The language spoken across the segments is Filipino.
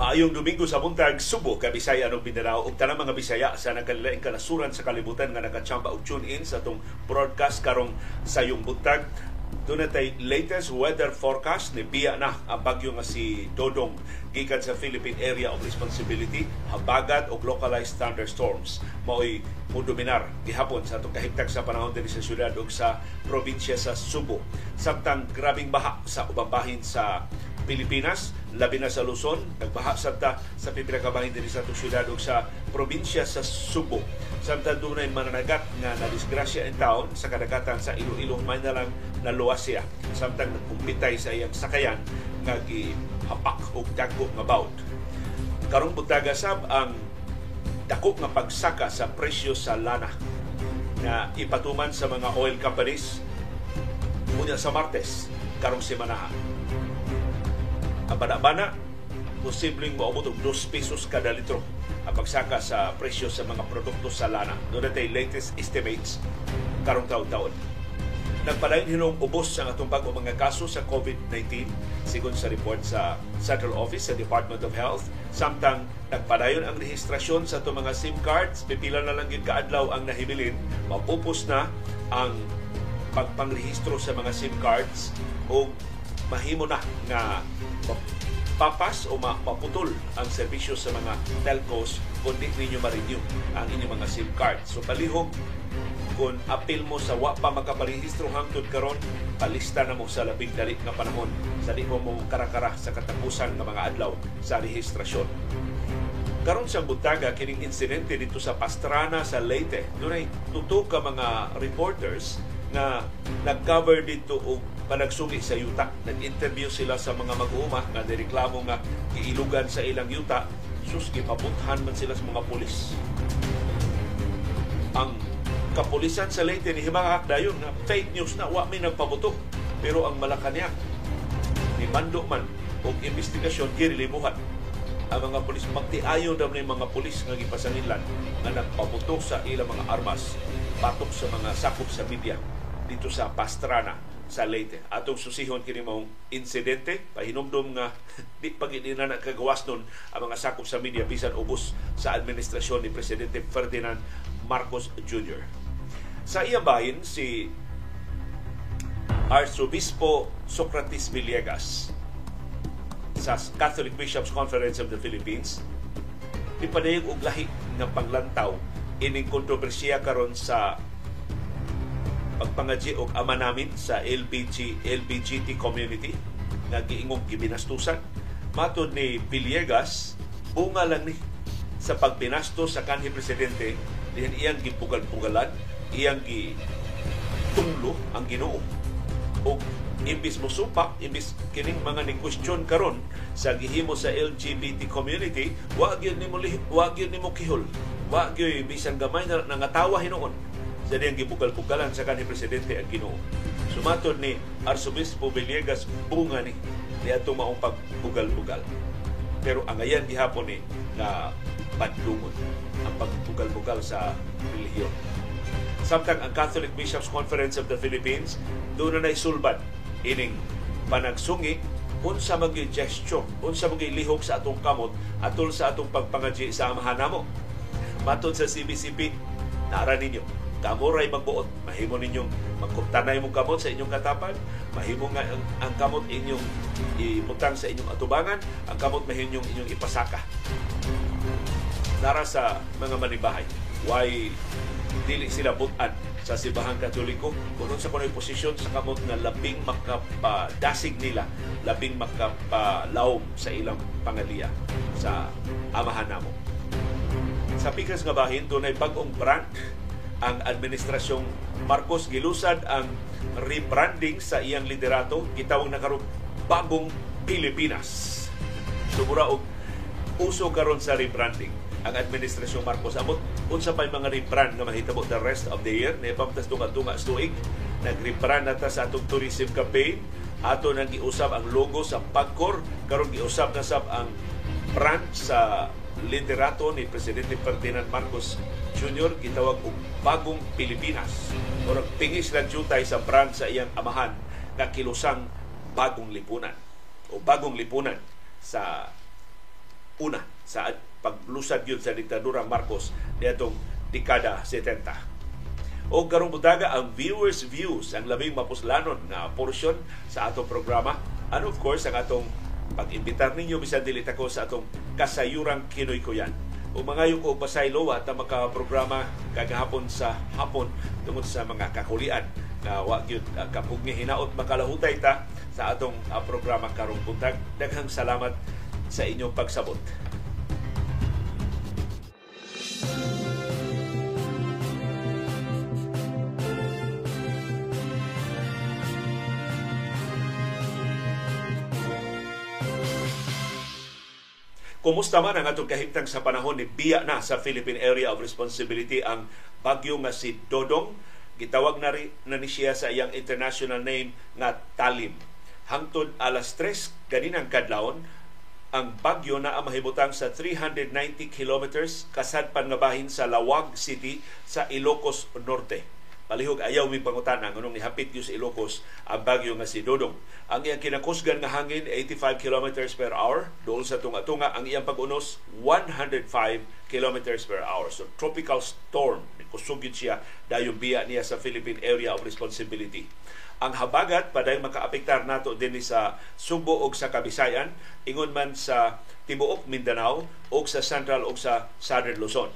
Maayong Domingo sa buntag, Subo, Kabisaya, anong Mindanao, ug tanang mga Bisaya sa nagkalilaing kanasuran sa kalibutan nga nagachamba og tune in sa atong broadcast karong sayong buntag. Natay latest weather forecast ni Biya na ang bagyo nga si Dodong gikan sa Philippine Area of Responsibility, habagat o localized thunderstorms. Mao'y mudominar gihapon sa atong kahimtag sa panahon din sa syudad ug sa probinsya sa Subo. Samtang grabing baha sa ubang bahin sa Pilipinas, labi na sa Luzon, nagbaha sabta sa pipila ka bahin din sa syudad ug sa probinsya sa Subo. Samtang dunay mananagat nga nadisgrasya in town sa kadagatan sa Iloilo, may na lang. Samtang nagkumpitay sa iyang sakayan nga gihapak og dako nga bawd. Karong buntaga sab ang dako nga pagsaka sa presyo sa lana na ipatuman sa mga oil companies unya sa Martes karong semana ang bana-bana, posibleng maabot og 2 pesos kada litro ang pagsaka sa presyo sa mga produkto sa lana. Doon natin latest estimates karong taon-taon. Nagpadayon hinong ubos ang atong bago mga kaso sa COVID-19 sigon sa report sa Central Office sa Department of Health. Samtang nagpadayon ang rehistrasyon sa atong mga SIM cards, pipila na lang yun kaadlaw ang nahibilin, mapupos na ang pagpangrehistro sa mga SIM cards o mahimo na nga papas o maputol ang serbisyo sa mga telcos kung di ninyo ma-renew ang inyong mga SIM card. So palihog kung apil mo sa wa pa makaparehistro hangtod karon palista na mo sa labing dali nga panahon sa di mo mo karakara sa katapusan ng mga adlaw sa rehistrasyon. Karon sa buntaga kining insidente dito sa Pastrana sa Leyte. Dunay tuto ka mga reporters na nag-cover dito og panagsugi sa yuta. Nag-interview sila sa mga mag-uuma nga nireklamo nga giilugan sa ilang yuta. Sus, gipabuthan man sila sa mga pulis. Ang kapulisan sa Leyte ni Himangak dayon nga fake news na wa may nagpabutok. Pero ang Malacanang ni Mando man og investigasyon girilimuhan ang mga pulis magtiayon daw ni mga pulis nga gipasangilan nga nagpabutok sa ilang mga armas patok sa mga sakop sa media dito sa Pastrana sa Leyte. Atong susihon kini mong insidente, pahinumdom nga di pagini na nakagawas nun ang mga sakop sa media bisan ubos sa administrasyon ni Presidente Ferdinand Marcos Jr. Sa iyang bahin, si Arsobispo Socrates Villegas sa Catholic Bishops Conference of the Philippines ipadayag og lahi ng panglantaw ining kontrobersiya karon sa pagpangadji og ama namin sa LBG LBGT community nga giingong gibinastusan. Matod ni Villegas bunga lang ni sa pagbinastos sa kanhi presidente dihan iyang gipugal-pugalan iyang gi tunglo ang Ginoo. Og imbis mo supak imbis kining mga ni question karon sa gihimo sa LGBT community wa gyud nimo wa gyud nimo kihol. Wa gyud bisan gamay na nangatawa hinuon sa diyang gibugal-bugalan sa kanhi presidente ang Ginoo. Sumatod ni Arsobispo Villegas bunga ni ni ato maong pagbugal-bugal. Pero ang ayan gihapon ni na padlungon ang pagbugal-bugal sa relihiyon. Samtang ang Catholic Bishops Conference of the Philippines doon na naisulbad ining panagsungi unsa magi gesture, unsa magi lihok sa atong kamot atol sa atong pagpangadji sa amahan namo. Matod sa CBCP, nara ninyo kamuray magbuot. Mahimo ninyong magkuptanay mong kamot sa inyong katapan. Mahimo nga ang, ang kamot inyong ibutang sa inyong atubangan. Ang kamot mahimo inyong ipasaka. Nara sa mga manibahay. Why dili sila butan sa Sibahang Katoliko kung sa kuno'y posisyon sa kamot na labing makapadasig nila, labing makapalawom sa ilang pangaliya sa amahan namo. Sa pikas nga bahin, doon ay bagong brand ang administrasyong Marcos gilusad ang rebranding sa iyang liderato gitawag na karon bagong Pilipinas. Sumura og uso karon sa rebranding ang administrasyong Marcos. Amot unsa pay mga rebrand nga mahitabo the rest of the year? Na pamtas tunga-tunga tuig nag-rebrand nata sa atong tourism campaign. Ato nang giusab ang logo sa Pagcor. Karon giusab na sab ang brand sa liderato ni Presidente Ferdinand Marcos Jr. gitawag og Bagong Pilipinas. Murag pingis lang jutay sa brand sa iyang amahan nga kilusang Bagong Lipunan o Bagong Lipunan sa una sa paglusad yun sa diktadurang Marcos niadtong dekada 70. O karong butaga ang viewers views ang labing mapuslanon nga portion sa atong programa and of course ang atong pag-imbitar ninyo bisan dili ko sa atong kasayurang Kinoy Kuyan. O mga yung ko pasaylo at makaprograma kagahapon sa hapon tungod sa mga kakulian na wa gyud uh, kapug hinaot makalahutay ta sa atong uh, programa karong buntag. Daghang salamat sa inyong pagsabot. Kumusta man ang atong kahimtang sa panahon ni biya na sa Philippine Area of Responsibility ang bagyo nga si Dodong. Gitawag na, rin, na ni siya sa iyang international name nga Talim. Hangtod alas 3 ganinang kadlawon, ang bagyo na mahibutang sa 390 kilometers kasadpan nga bahin sa Lawag City sa Ilocos Norte palihog ayaw mi pangutana nganong nihapit yo sa Ilocos ang bagyo nga si Dodong. Ang iyang kinakusgan nga hangin 85 kilometers per hour, dool sa tunga-tunga ang iyang pag-unos 105 kilometers per hour. So tropical storm kusugid siya dayon biya niya sa Philippine Area of Responsibility. Ang habagat paday makaapektar nato din sa Subo ug sa Kabisayan, ingon man sa tibuok Mindanao ug sa Central ug sa Southern Luzon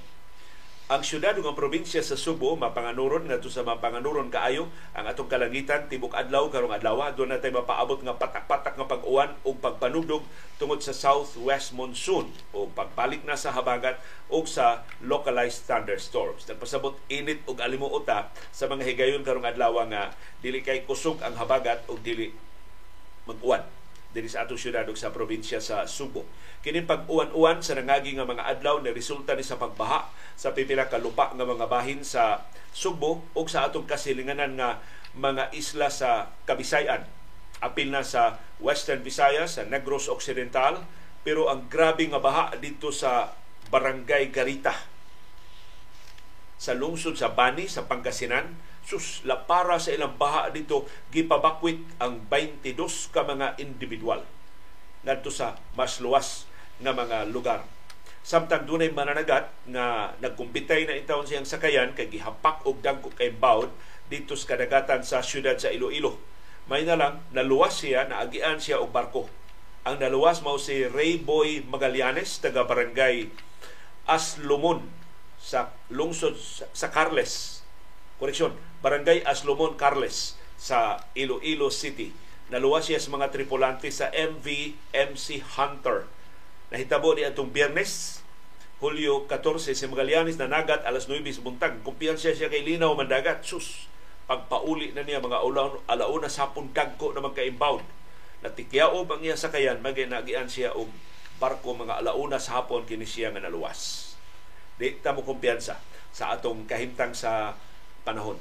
ang syudad ug probinsya sa Subo mapanganuron ngadto sa mapanganuron kaayo ang atong kalangitan tibok adlaw karong adlaw do natay mapaabot nga patak-patak nga pag-uwan ug pagpanugdog tungod sa southwest monsoon o pagbalik na sa habagat ug sa localized thunderstorms. Nagpasabot init ug alimuota sa mga higayon karong adlaw nga dili kay kusog ang habagat ug dili mag-uwan dinhi sa atong syudad sa probinsya sa Subo. Kini pag-uwan-uwan sa nangagi nga mga adlaw na resulta ni sa pagbaha sa pipila ka lupa nga mga bahin sa Subo ug sa atong kasilinganan nga mga isla sa Kabisayan. Apil na sa Western Visayas, sa Negros Occidental, pero ang grabe nga baha dito sa Barangay Garita sa lungsod sa Bani sa Pangasinan sus la para sa ilang baha dito gipabakwit ang 22 ka mga individual. Ngadto sa mas luwas nga mga lugar. Samtang dunay mananagat nga nagkumpitay na intawon siyang sakayan kay gihapak og dagko kay bawd dito sa kadagatan sa syudad sa Iloilo. May na lang naluwas siya naagian siya og barko. Ang naluwas mao si Rayboy Magallanes taga barangay Aslomon sa lungsod sa Carles. Koreksyon Barangay Aslomon Carles sa Iloilo City. Naluwas siya sa mga tripulante sa MV MC Hunter. Nahitabo ni atong biyernes, Hulyo 14, si Magallanes na nagat alas 9 buntag. Kumpiyansa siya kay Linaw Mandagat. Sus, pagpauli na niya mga ulaw, alauna sa dagko na magka-inbound. Natikyaob ang iya sakayan, maginagian siya og barko mga alauna sa hapon kini siya nga naluwas. Di ta mo kumpiyansa sa atong kahimtang sa panahon.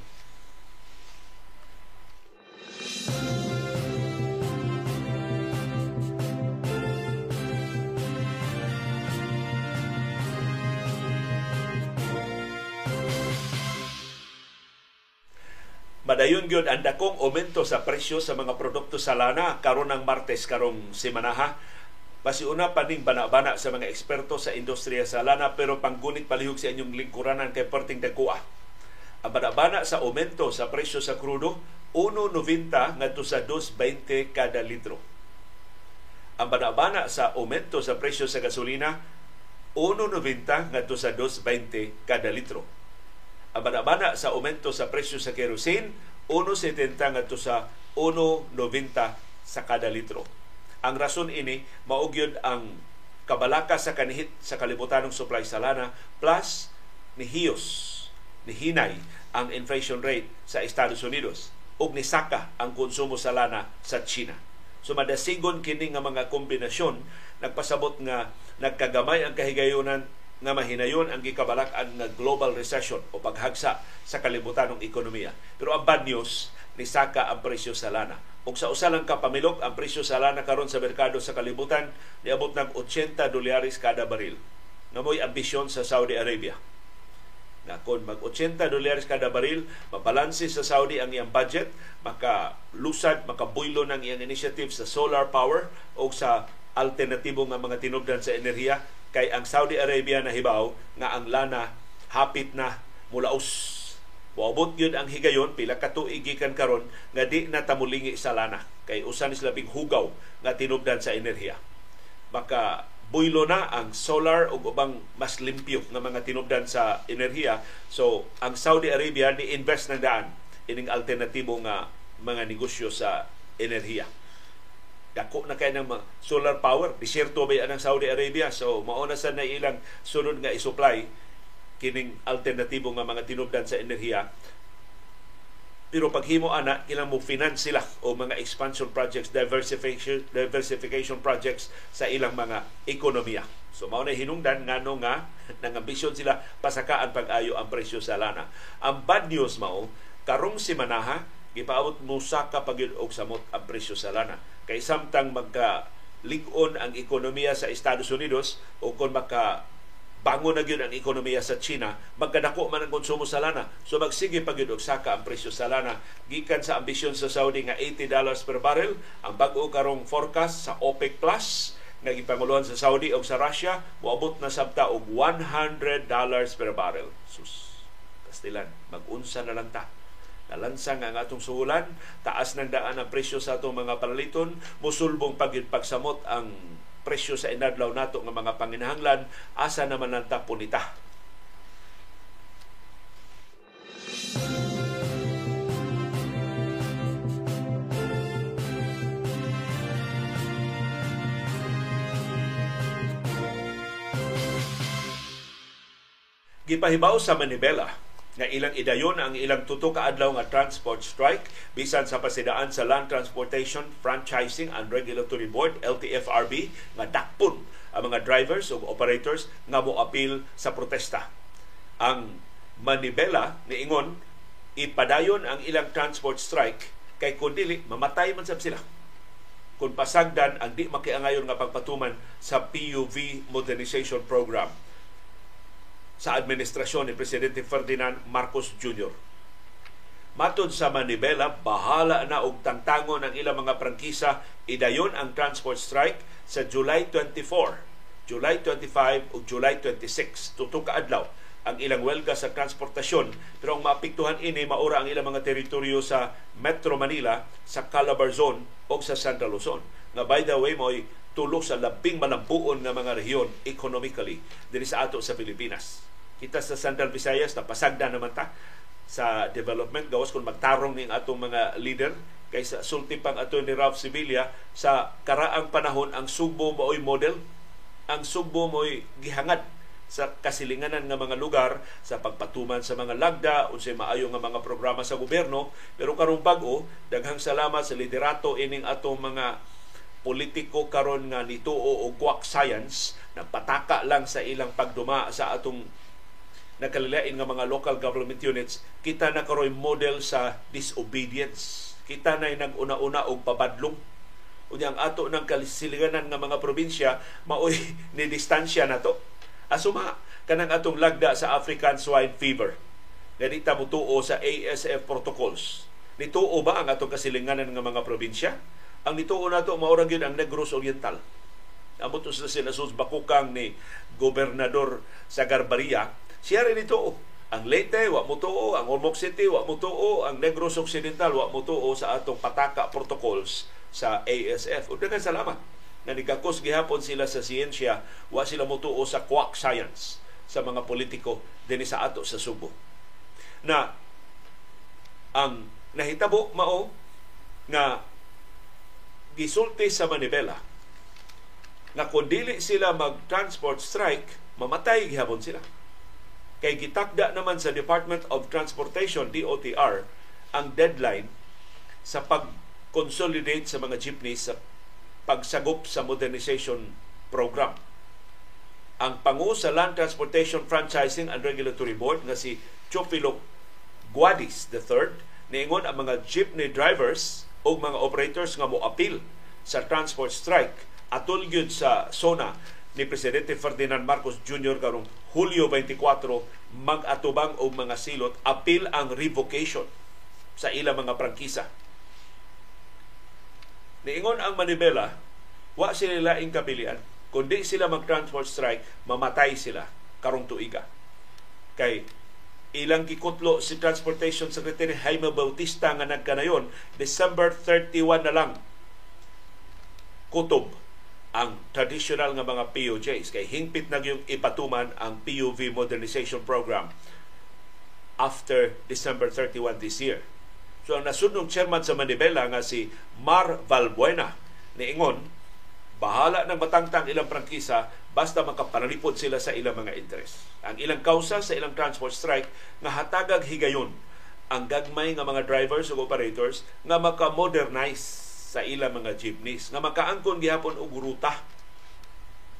Madayon gyud ang dakong aumento sa presyo sa mga produkto sa lana karon ng Martes karong semanaha. Basi una pa ning bana-bana sa mga eksperto sa industriya sa lana pero panggunit palihog sa inyong lingkuranan kay perting dagkuha. Ang bana-bana sa aumento sa presyo sa krudo 1.90 ngadto sa 2.20 kada litro. Ang bana-bana sa aumento sa presyo sa gasolina 1.90 ngadto sa 2.20 kada litro ang bana sa aumento sa presyo sa kerosene, 1.70 ngadto sa 1.90 sa kada litro. Ang rason ini maugyod ang kabalaka sa kanihit sa kalibutanong supply sa lana plus ni hiyos ni hinay ang inflation rate sa Estados Unidos ug ni saka ang konsumo sa lana sa China. So madasigon kini nga mga kombinasyon nagpasabot nga nagkagamay ang kahigayunan nga mahinayon ang gikabalak-an nga global recession o paghagsa sa kalibutanong ekonomiya. Pero ang bad news, ni saka ang presyo sa lana. Ug sa usa lang ka pamilok, ang presyo sa lana karon sa merkado sa kalibutan niabot ng 80 dolyares kada baril. Nga mo'y ambisyon sa Saudi Arabia. Na kung mag 80 dolyares kada baril, mabalanse sa Saudi ang iyang budget, maka lusad, makabuylo ng iyang initiative sa solar power o sa alternatibo nga mga tinubdan sa enerhiya kay ang Saudi Arabia na hibaw nga ang lana hapit na mulaos. Waabot yun ang higayon, pila ka gikan karon nga di na tamulingi sa lana. Kay usan is labing hugaw nga tinubdan sa enerhiya. Baka buylo na ang solar ug ubang mas limpyo nga mga tinubdan sa enerhiya. So, ang Saudi Arabia ni invest na daan. Ining alternatibo nga mga negosyo sa enerhiya. Dako na kay ng solar power. Disyerto ba ang Saudi Arabia? So mauna sa na ilang sunod nga i-supply kining alternatibo nga mga tinubdan sa enerhiya pero paghimo ana ilang mo finance sila o mga expansion projects diversification diversification projects sa ilang mga ekonomiya. So mao na hinungdan ngano nga nang ambisyon sila pasakaan pag-ayo ang presyo sa lana. Ang bad news mao karong simanaha gipaabot mo sa pagyud og samot ang presyo sa lana. Kay samtang magka ligon ang ekonomiya sa Estados Unidos o kung maka bango na gyud ang ekonomiya sa China, magkadako man ang konsumo sa lana. So magsige pa gyud saka ang presyo sa lana gikan sa ambisyon sa Saudi nga 80 dollars per barrel, ang bag-o karong forecast sa OPEC Plus nga gipanguluhan sa Saudi o sa Russia moabot na sabta og 100 dollars per barrel. Sus. Kastilan, mag-unsa na lang ta Nalansang ang atong suhulan, taas ng daan ang presyo sa atong mga panaliton, musulbong pagid pagsamot ang presyo sa inadlaw nato nga mga panginahanglan, asa naman ang tapunita. Gipahibaw sa Manibela nga ilang idayon ang ilang tuto ka nga transport strike bisan sa pasidaan sa Land Transportation Franchising and Regulatory Board LTFRB nga dakpon ang mga drivers o operators nga mo appeal sa protesta. Ang Manibela niingon ipadayon ang ilang transport strike kay kun dili mamatay man sab sila kung pasagdan ang di makiangayon nga pagpatuman sa PUV modernization program sa administrasyon ni Presidente Ferdinand Marcos Jr. Matod sa Manibela, bahala na og tangtangon ang ilang mga prangkisa idayon ang transport strike sa July 24, July 25 ug July 26 tutok ka adlaw ang ilang welga sa transportasyon pero ang maapektuhan ini maura ang ilang mga teritoryo sa Metro Manila, sa Calabar Zone o sa Santa Luzon. Na by the way mo'y tulo sa labing malambuon nga mga rehiyon economically diri sa ato sa Pilipinas. Kita sa Central Visayas napasagda naman ta sa development. Gawas kung magtarong ning atong mga leader kaysa sulti pang ato ni Ralph Sevilla sa karaang panahon ang Sugbo mo'y model ang Sugbo mo'y gihangad sa kasilinganan nga mga lugar sa pagpatuman sa mga lagda unsay maayo nga mga programa sa gobyerno. Pero karong bag-o daghang salamat sa liderato ining atong mga politiko karon nga nituo og quack science nagpataka lang sa ilang pagduma sa atong nakalilain nga mga local government units, kita na karoy model sa disobedience. Kita na nag-una-una og pabadlong. Unya ang ato ng kalisilinganan nga mga probinsya, maoy ni distansya na to. Asuma, kanang atong lagda sa African swine fever. Ganita mo tuo sa ASF protocols. Nituo ba ang atong kasilinganan nga mga probinsya? Ang nituo nato maurang yun ang Negros Oriental. Amot sa sila sus bakukang ni gobernador sa Garbaria siya rin ito. Ang Leyte, wa mo tuo. Ang Ormoc City, wa mo tuo. Ang Negros Occidental, wa mo tuo sa atong pataka protocols sa ASF. O dagan salamat na nigakos gihapon sila sa siyensya, wa sila mo tuo sa quack science sa mga politiko din sa ato sa Subo. Na ang nahitabo mao nga gisulti sa Manibela na kung dili sila mag-transport strike, mamatay gihapon sila Kay gitakda naman sa Department of Transportation, DOTR, ang deadline sa pag-consolidate sa mga jeepneys sa pagsagop sa modernization program. Ang pangu sa Land Transportation Franchising and Regulatory Board nga si Chofilo Guadis III niingon ang mga jeepney drivers o mga operators nga mo appeal sa transport strike atol gyud sa SONA ni Presidente Ferdinand Marcos Jr. karong Hulyo 24 mag-atubang og mga silot appeal ang revocation sa ilang mga prangkisa. Niingon ang Manibela wa sila laing kabilian. Kung di sila mag-transport strike, mamatay sila karong tuiga. Kay ilang gikutlo si Transportation Secretary Jaime Bautista nga nagkanayon, December 31 na lang kutob ang traditional nga mga POJs kay hingpit na yung ipatuman ang PUV modernization program after December 31 this year. So ang nasunong chairman sa Manibela nga si Mar Valbuena ni Ingon, bahala ng matangtang ilang prangkisa basta makapanalipod sila sa ilang mga interes. Ang ilang kausa sa ilang transport strike nga hatagag higayon ang gagmay nga mga drivers ug operators nga maka-modernize sa ilang mga jeepneys nga makaangkon gihapon og ruta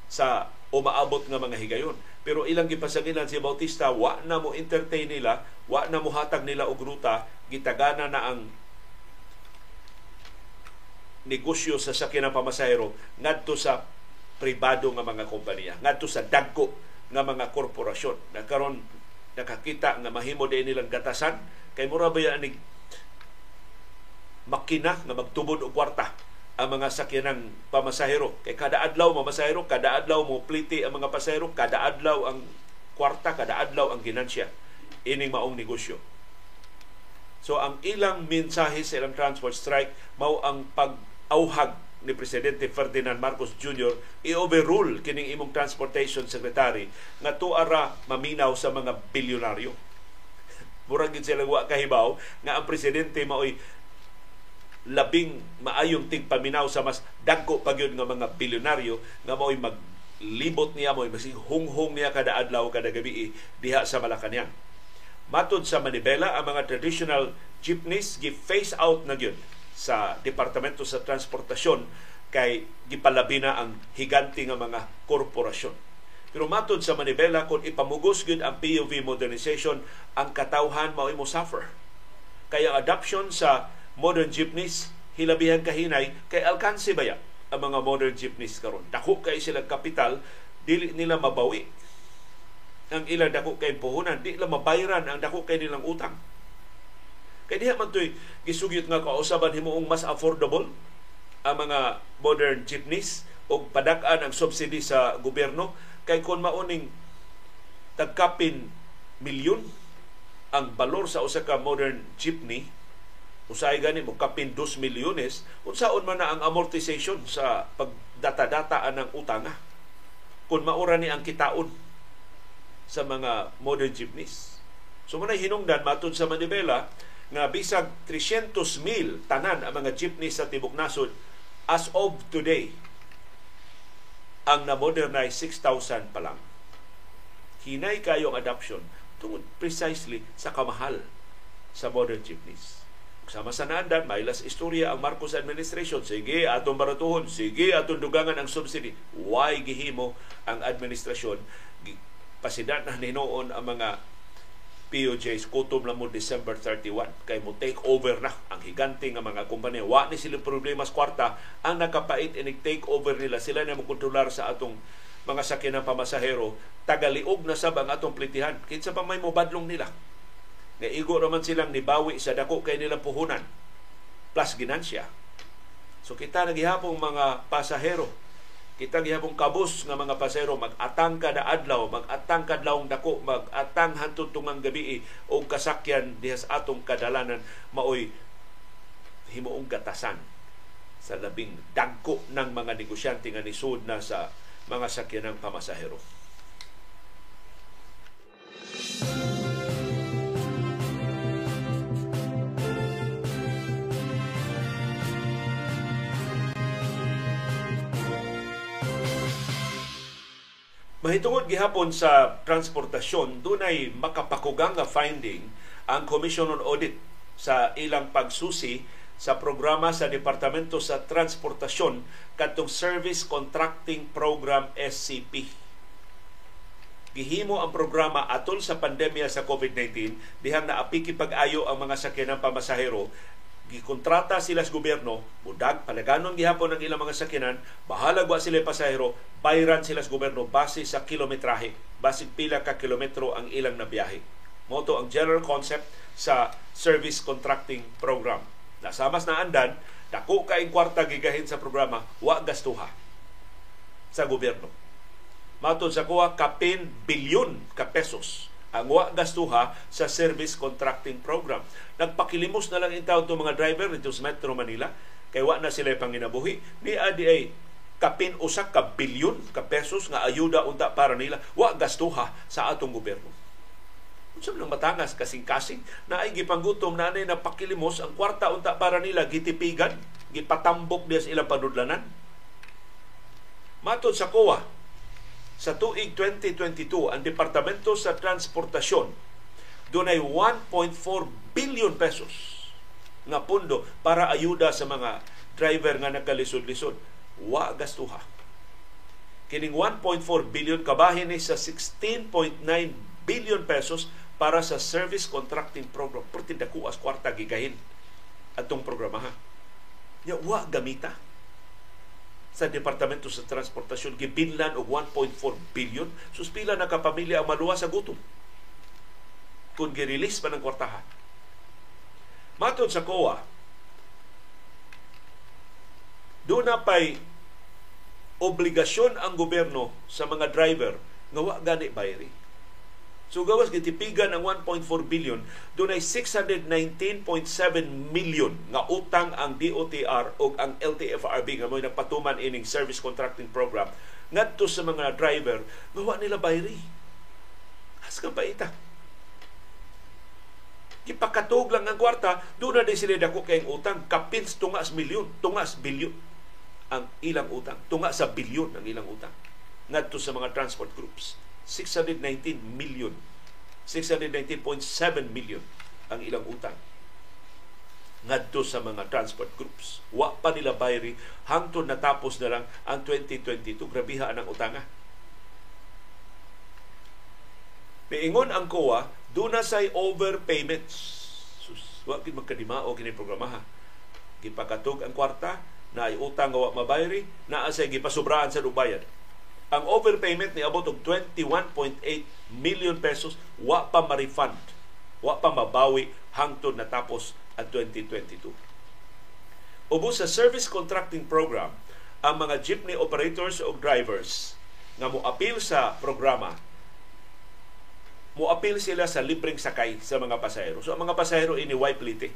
sa umaabot nga mga higayon. Pero ilang gipasagilan si Bautista, wa na mo entertain nila, wa na mo hatag nila og ruta, gitagana na ang negosyo sa sakyan ng pamasahero ngadto sa pribado nga mga kompanya ngadto sa dagko nga mga korporasyon. Nagkaron nakakita nga mahimo din nilang gatasan. Kay mura ba yan makina nga magtubod og kwarta ang mga sakyanang pamasahero kay kada adlaw mamasahero kada adlaw mo pliti ang mga pasahero kada adlaw ang kwarta kada adlaw ang ginansya. Ining maong negosyo. So ang ilang mensahe sa ilang transport strike mao ang pag-auhag ni Presidente Ferdinand Marcos Jr. i-overrule kining imong transportation secretary nga tuara maminaw sa mga bilyonaryo. Murag gid sila kahibaw nga ang presidente maoy labing maayong tigpaminaw sa mas dagko pa gyud nga mga bilyonaryo nga maoy maglibot niya mo'y masing hunghong niya kada adlaw kada gabi diha sa Malacañang. Matod sa Manibela, ang mga traditional jeepneys gi-face out na gyud sa Departamento sa Transportasyon kay gipalabi na ang higanti nga mga korporasyon. Pero matod sa Manibela, kung ipamugos gyud ang PUV modernization, ang katawhan mao mo suffer. Kaya adoption sa modern jeepneys, hilabihan kahinay, kay alkansi baya ang mga modern jeepneys karon. Dako kay sila kapital, dili nila mabawi ang ilang dako kay puhunan, di nila mabayaran ang dako kay nilang utang Kay diha man toy gisugyot nga kausaban himuong mas affordable ang mga modern jeepneys o padak-an ang subsidy sa gobyerno kay kon mauning tagkapin milyon ang balor sa usa ka modern jeepney usay gani mo kapin 2 milyones unsaon man na ang amortization sa pagdata-dataan ng utanga kung maura ni ang kitaon sa mga modern jeepneys. So manay hinungdan matud sa Manibela nga bisag 300 mil tanan ang mga jeepney sa Tibok Nasod as of today ang na-modernize 6,000 pa lang. Hinay kayo ang adoption tungod precisely sa kamahal sa modern jeepneys. Sama sa naandan, may las istorya ang Marcos administration. Sige, atong baratuhon. Sige, atong dugangan ang subsidy. Why gihimo ang administrasyon? Pasidat na ninoon ang mga POJs kutom na mo December 31 kay mo take over na. Ang higante nga mga kumpanya wa ni sila problema sa kwarta. Ang nakapait inig take over nila sila na mo kontrolar sa atong mga sakyanan pamasahero. Tagaliog na sab ang atong plitihan. Kinsa pa may mobadlong nila? Nga igo naman silang nibawi sa dako kay nilang puhunan. Plus ginansya. So kita nagihapong mga pasahero kita gihapon kabus nga mga pasero mag-atang kada adlaw mag-atang kadlawong dako mag-atang hantod tungang gabi o kasakyan diha sa atong kadalanan maoy himuong gatasan sa labing dagko ng mga negosyante nga nisud na sa mga sakyanang pamasahero. Música Mahitungod gihapon sa transportasyon, dunay makapakugang nga finding ang Commission on Audit sa ilang pagsusi sa programa sa Departamento sa Transportasyon kadtong Service Contracting Program SCP. Gihimo ang programa atol sa pandemya sa COVID-19 dihang naapiki pag-ayo ang mga sakyanan pamasahero gikontrata sila sa gobyerno, budag, palaganon gihapon ang ilang mga sakyanan, bahala wa sila pasahero, bayran sila sa gobyerno base sa kilometrahe, base pila ka kilometro ang ilang nabiyahe. Moto ang general concept sa service contracting program. Nasamas na andan, dako kaing kwarta gigahin sa programa, wa gastuha. sa gobyerno. Matod sa kuha kapin bilyon ka pesos ang wa gastuha sa service contracting program. Nagpakilimos na lang in town mga driver dito sa Metro Manila kay wa na sila panginabuhi. Ni ADA kapin usak ka bilyon ka pesos nga ayuda unta para nila wa gastuha sa atong gobyerno. Unsa lang matangas kasing-kasing na ay gipanggutom na na pakilimos ang kwarta unta para nila gitipigan, gipatambok diya sa ilang padudlanan. Matod sa COA, sa tuig 2022, ang Departamento sa Transportasyon dunay 1.4 billion pesos nga pundo para ayuda sa mga driver nga nagkalisod-lisod. Wa gastuha. Kining 1.4 billion kabahin ni sa 16.9 billion pesos para sa service contracting program. Perti dako as kwarta gigahin atong programaha. Ya wa gamita sa Departamento sa Transportasyon gibinlan og 1.4 billion. Suspila na kapamilya ang maluwa sa gutom. Kung girelease pa ng kwartahan. Matod sa COA, doon na pa'y obligasyon ang gobyerno sa mga driver nga wa gani bayri So gawas gitipigan ang 1.4 billion, doon ay 619.7 million nga utang ang DOTR o ang LTFRB nga mo nagpatuman ining service contracting program ngadto sa mga driver nga wa nila bayri. As ka paita. Gipakatog lang ang kwarta, doon na din sila dako kayong utang. Kapins tungas milyon, tungas bilyon ang ilang utang. Tunga sa bilyon ang ilang utang. Ngadto sa mga transport groups. 619 million. 619.7 million ang ilang utang ngadto sa mga transport groups. Wa pa nila bayri hangtod natapos na lang ang 2022. Grabiha ang utanga. Piingon ang COA, do na say overpayments. Sus, wa gid magkadimao kini programaha. Gipakatog ang kwarta na ay utang nga wa mabayri, naa say gipasubraan sa dubayan ang overpayment ni abot og 21.8 million pesos wa pa ma-refund, wa pa mabawi hangtod natapos ang 2022. Ubos sa service contracting program, ang mga jeepney operators o drivers nga mo-appeal sa programa mo-appeal sila sa libreng sakay sa mga pasahero. So ang mga pasahero ini wipe lite.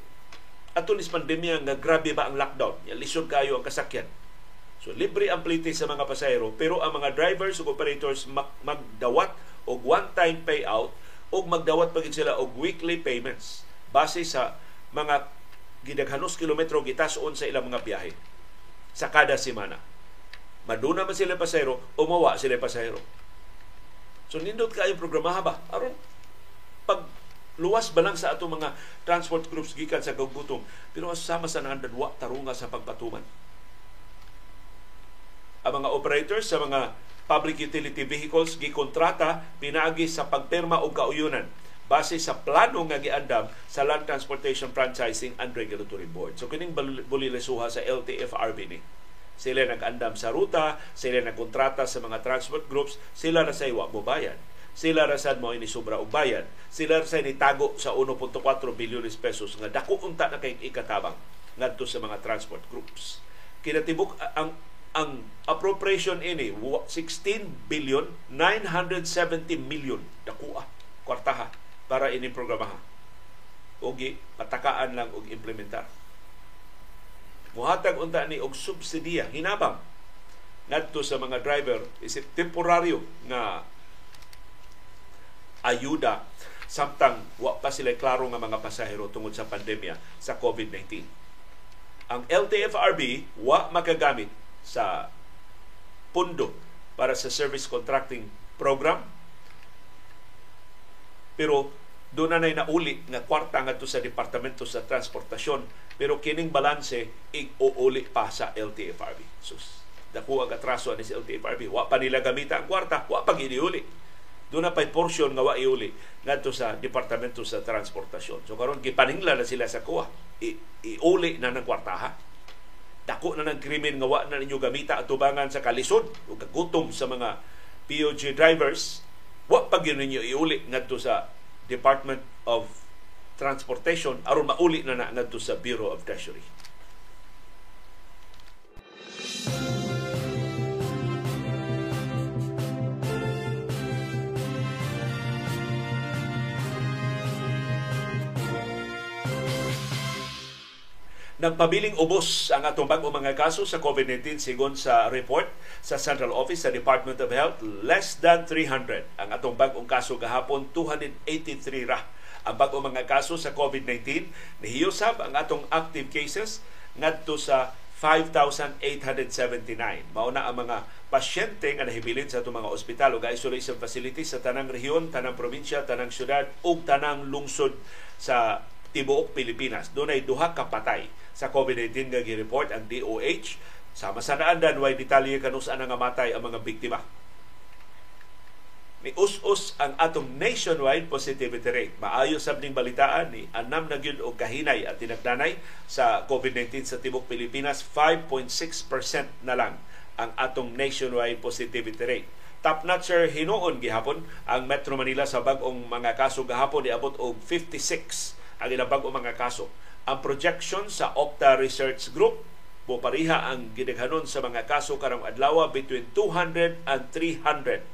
Ato nis pandemya nga grabe ba ang lockdown? Ya lisod kayo ang kasakyan So libre ang plite sa mga pasahero pero ang mga drivers ug operators mag- magdawat og one-time payout o magdawat pagid sila og weekly payments base sa mga gidaghanos kilometro gitason sa ilang mga biyahe sa kada semana. Maduna man sila pasahero, umawa sila pasahero. So nindot kayo programaha ba? aron pag luwas ba lang sa ato mga transport groups gikan sa kagutom pero sama sa nandan wa tarunga sa pagpatuman ang mga operators sa mga public utility vehicles gikontrata pinaagi sa pagpirma og kauyunan base sa plano nga giandam sa Land Transportation Franchising and Regulatory Board. So kining bulilisuha sa LTFRB ni. Sila nag-andam sa ruta, sila nagkontrata sa mga transport groups, sila ra say wa mo bayad. Sila ra sad mo ini sobra og bayad. Sila ra say nitago sa 1.4 bilyones pesos nga dako unta na kay ikatabang ngadto sa mga transport groups. Kinatibuk ang ang appropriation ini 16 billion 970 million. Dakua kwartaha para ini programaha. Ugi patakaan lang og implementar. Muhatag unta ni og subsidiya hinabang ngadto sa mga driver isip temporaryo nga ayuda samtang wa pa sila klaro nga mga pasahero tungod sa pandemya sa COVID-19. Ang LTFRB wa makagamit sa pundo para sa service contracting program. Pero doon na nauli nga kwarta nga sa Departamento sa Transportasyon pero kining balanse ig-uuli pa sa LTFRB. Sus, dako ang atraso ni sa LTFRB. Wa pa nila gamita ang kwarta, wa pa giniuli. Doon na pa'y portion nga wa iuli ngadto sa Departamento sa Transportasyon. So karon gipaningla na sila sa kuha. I, iuli na ng kwartaha dako na ng krimen nga wa na ninyo gamita at tubangan sa kalisod o kagutom sa mga POG drivers wa pag yun ninyo iuli ngadto sa Department of Transportation aron mauli na na ngadto sa Bureau of Treasury. Nagpabiling ubos ang atong bag mga kaso sa COVID-19 sigon sa report sa Central Office sa Department of Health. Less than 300 ang atong bagong kaso gahapon, 283 ra ang bagong mga kaso sa COVID-19. Nihiyosab ang atong active cases ngadto sa 5,879. Mauna ang mga pasyente nga nahibilin sa itong mga ospital o isolation facilities sa tanang rehiyon, tanang probinsya, tanang syudad ug tanang lungsod sa tibuok Pilipinas. Doon ay duha ka patay sa COVID-19 nga gi-report ang DOH. Sama sa naandan, way detalye kanus-an nga matay ang mga biktima. Ni us-us ang atong nationwide positivity rate. Maayo sab ning balitaan ni anam na gyud og kahinay at tinagdanay sa COVID-19 sa tibok Pilipinas 5.6% na lang ang atong nationwide positivity rate. Top notcher hinuon gihapon ang Metro Manila sa bag-ong mga kaso gahapon niabot og 56 ang ilang bag-ong mga kaso. Ang projection sa Opta Research Group pariha ang gidaghanon sa mga kaso karong adlaw between 200 and 300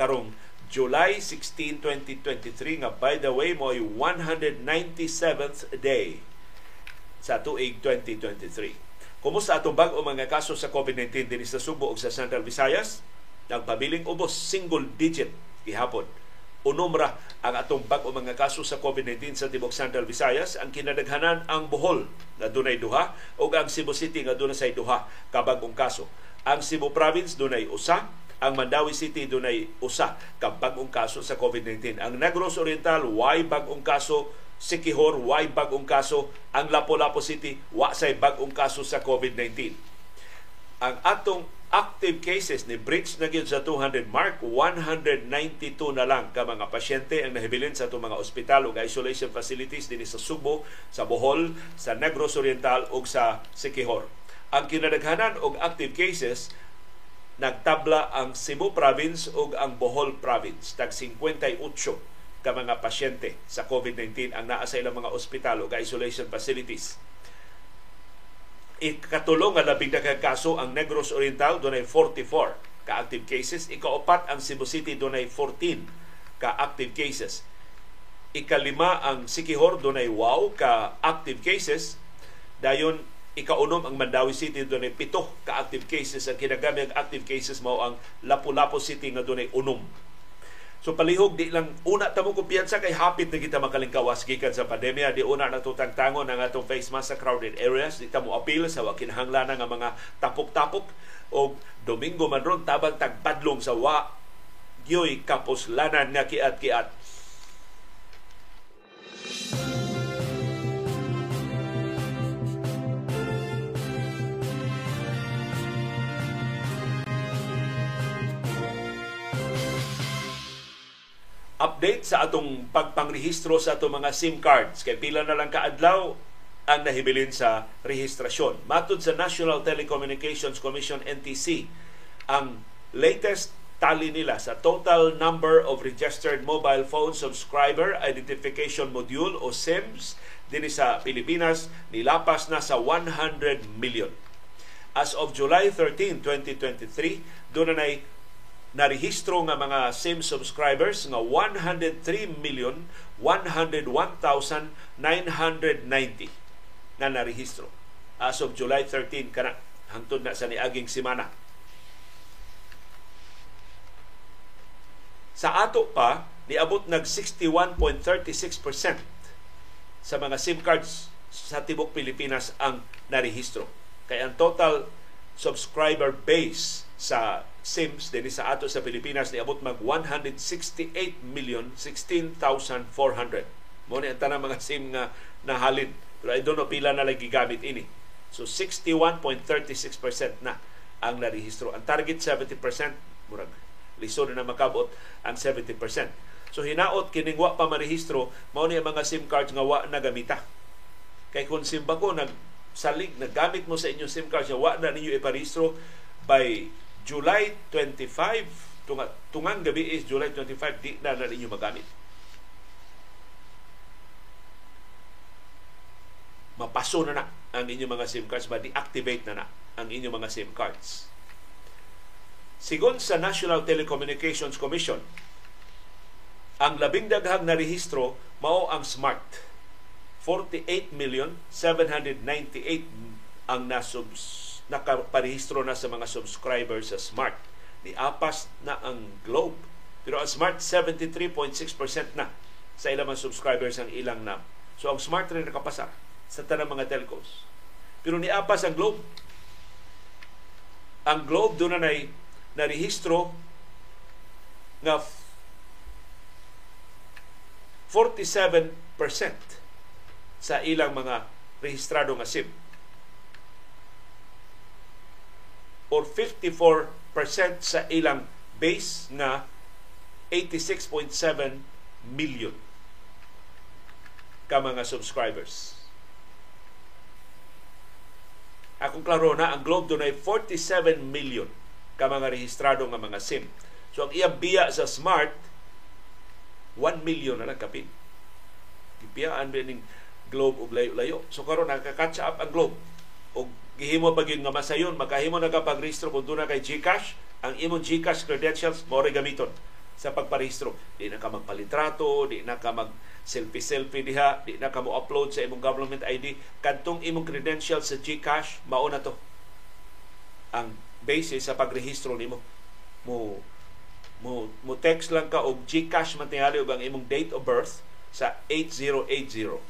karong July 16, 2023 nga by the way mo 197th day sa tuig 2023. Kumusta atong bag-o mga kaso sa COVID-19 din sa Subo ug sa Central Visayas? Nagpabiling ubos single digit gihapon. Unom ra ang atong bag-o mga kaso sa COVID-19 sa Tibok Central Visayas. Ang kinadaghanan ang Bohol na dunay duha ug ang Cebu City nga dunay say duha ka bag-ong kaso. Ang Cebu Province dunay usa, ang Mandawi City dunay usa ka bag-ong kaso sa COVID-19. Ang Negros Oriental way bag-ong kaso Sikihor, way bag-ong kaso. Ang Lapu-Lapu City, wa say bag-ong kaso sa COVID-19. Ang atong active cases ni breach na gyud sa 200 mark 192 na lang ka mga pasyente ang nahibilin sa itong mga ospital ug isolation facilities dinhi sa Subo, sa Bohol, sa Negros Oriental ug sa Siquijor. Ang kinadaghanan og active cases nagtabla ang Cebu Province ug ang Bohol Province tag 58 ka mga pasyente sa COVID-19 ang naa sa ilang mga ospital ug isolation facilities Ikatulong nga labing kaso ang Negros Oriental dunay 44 ka active cases. Ikaapat ang Cebu City dunay 14 ka active cases. Ikalima ang Sikihor dunay wow ka active cases. Dayon ikaunom ang Mandawi City dunay pito ka active cases. Ang kinagami ang active cases mao ang Lapu-Lapu City nga dunay unom So palihog di lang una ta mo kumpiyansa kay hapit na kita makalingkawas gikan sa pandemya. Di una na tutangtangon ang atong face mask sa crowded areas. Di ta mo appeal sa wakinahanglan nga mga tapok-tapok. O Domingo man ron tabang tagpadlong sa wa. Gyoy kapuslanan nga kiat-kiat update sa atong pagpangrehistro sa atong mga SIM cards. Kay pila na lang kaadlaw ang nahibilin sa rehistrasyon. Matod sa National Telecommunications Commission NTC, ang latest tally nila sa total number of registered mobile phone subscriber identification module o SIMs din sa Pilipinas nilapas na sa 100 million. As of July 13, 2023, doon na narehistro nga mga SIM subscribers nga 103 million 101,990 na narehistro as of July 13 kana hangtod na sa niaging semana. Sa ato pa niabot nag 61.36% sa mga SIM cards sa tibok Pilipinas ang narehistro. Kaya ang total subscriber base sa SIMs din sa ato sa Pilipinas niabot mag 168 million 16,400. Mo ni ang tanang mga SIM nga nahalin. Pero I don't know pila na lagi gamit ini. So 61.36% na ang narehistro. Ang target 70%, murag lisod na makabot ang 70%. So hinaot kining wa pa marehistro mao ni ang mga SIM cards nga wa na gamita. Kay kung simba ko nag salig nagamit mo sa inyong SIM card wa na ninyo iparehistro by July 25, tunga, tungang gabi is July 25, di na na ninyo magamit. Mapaso na na ang inyong mga SIM cards, ma-deactivate na na ang inyong mga SIM cards. Sigon sa National Telecommunications Commission, ang labing daghang na rehistro mao ang smart 48 million 798 ang nasubs nakaparehistro na sa mga subscribers sa Smart. Ni apas na ang Globe. Pero ang Smart 73.6% na sa ilang mga subscribers ang ilang na. So ang Smart rin nakapasa sa tanang mga telcos. Pero ni apas ang Globe. Ang Globe doon na narehistro nga 47% sa ilang mga rehistrado nga SIM or 54% sa ilang base nga 86.7 million ka mga subscribers. Akong klaro na, ang Globe doon ay 47 million ka mga rehistrado nga mga SIM. So ang iyang biya sa Smart, 1 million na lang kapin. Gipiyaan ba ning Globe og layo-layo. So karon nakaka-catch up ang Globe og gihimo pa gyud nga masayon makahimo na ka pagrehistro kung na kay GCash. Ang imong GCash credentials mo gamiton sa pagparehistro. Di na ka magpalitrato di na ka mag selfie selfie diha di na ka mo upload sa imong government ID kadtong imong credentials sa GCash mao na to. Ang basis sa pagrehistro nimo. Mo mo mo text lang ka og GCash man tingali og ang imong date of birth sa 8080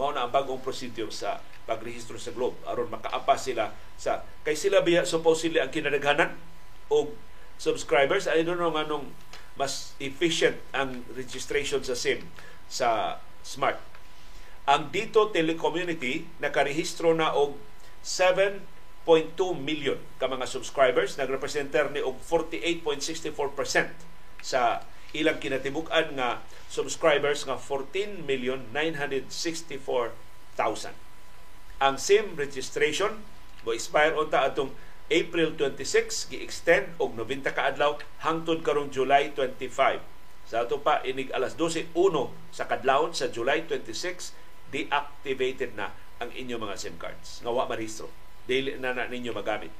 mao na ang bagong procedure sa pagrehistro sa Globe. Aron makaapa sila sa kay sila biya supposedly ang kinadaghanan og subscribers. I don't know nganong mas efficient ang registration sa SIM sa Smart. Ang Dito Telecommunity nakarehistro na og 7.2 million ka mga subscribers. Nagrepresenter ni og 48.64% sa ilang kinatibuk-an nga subscribers nga 14 million 964,000 ang SIM registration mo expire unta atong April 26 gi-extend og 90 ka adlaw hangtod karong July 25. Sa ato pa inig alas 12:01 sa kadlawon sa July 26 deactivated na ang inyong mga SIM cards nga wa marehistro. Dili na na ninyo magamit.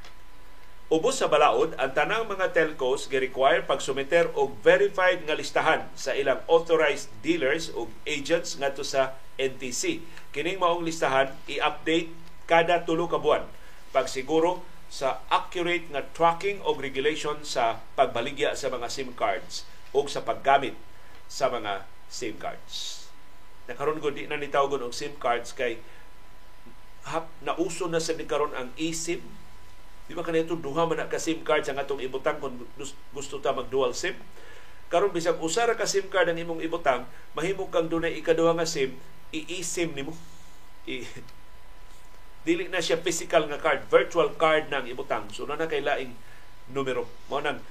Ubos sa balaod, ang tanang mga telcos gi-require pagsumiter og verified nga listahan sa ilang authorized dealers o agents ngadto sa NTC. Kining maong listahan i-update kada tulo ka buwan pagsiguro sa accurate nga tracking o regulation sa pagbaligya sa mga SIM cards o sa paggamit sa mga SIM cards. Nakaroon ko di na nitawgon og SIM cards kay hap, nauso na sa karon ang eSIM. Di ba kanito duha man ka SIM card sa atong ibutang kung gusto ta mag dual SIM? karon bisag usa ka SIM card ang imong ibutang, mahimo kang dunay ikaduha nga SIM, i-eSIM nimo. I dili na siya physical nga card, virtual card nang ibutang. So na kay laing numero. Mo nang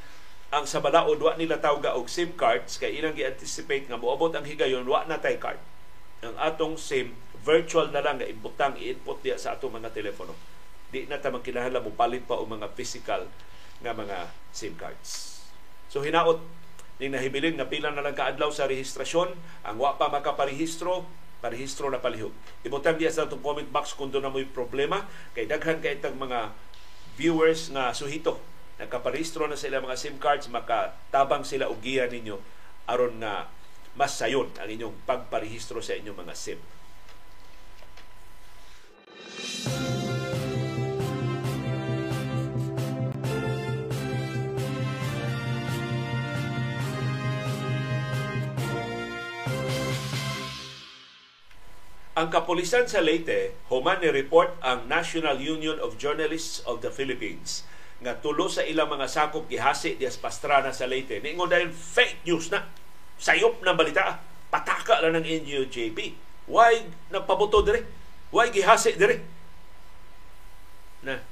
ang sa balaod wa nila tawga og SIM cards kay ilang gi-anticipate nga moabot ang higayon wa na tay card. Ang atong SIM virtual na lang nga ibutang i-input diya sa atong mga telepono. Di na ta magkinahanglan mo palit pa og mga physical nga mga SIM cards. So hinaot ning nahibilin nga pila na lang kaadlaw sa rehistrasyon ang wa pa makaparehistro parehistro na palihog. Ibutang diya sa itong comment box kung doon na mo'y problema kay daghan kay itang mga viewers nga suhito nagkaparehistro na sila mga SIM cards makatabang sila og giya ninyo aron nga mas sayon ang inyong pagparehistro sa inyong mga SIM. Ang kapulisan sa Leyte, human ni report ang National Union of Journalists of the Philippines nga tulo sa ilang mga sakop gihasi dias Pastrana sa Leyte. Ningon dahil fake news na. Sayop ng balita. Pataka lang ng NUJP. Why nagpabuto dire? Why gihasi dire? Na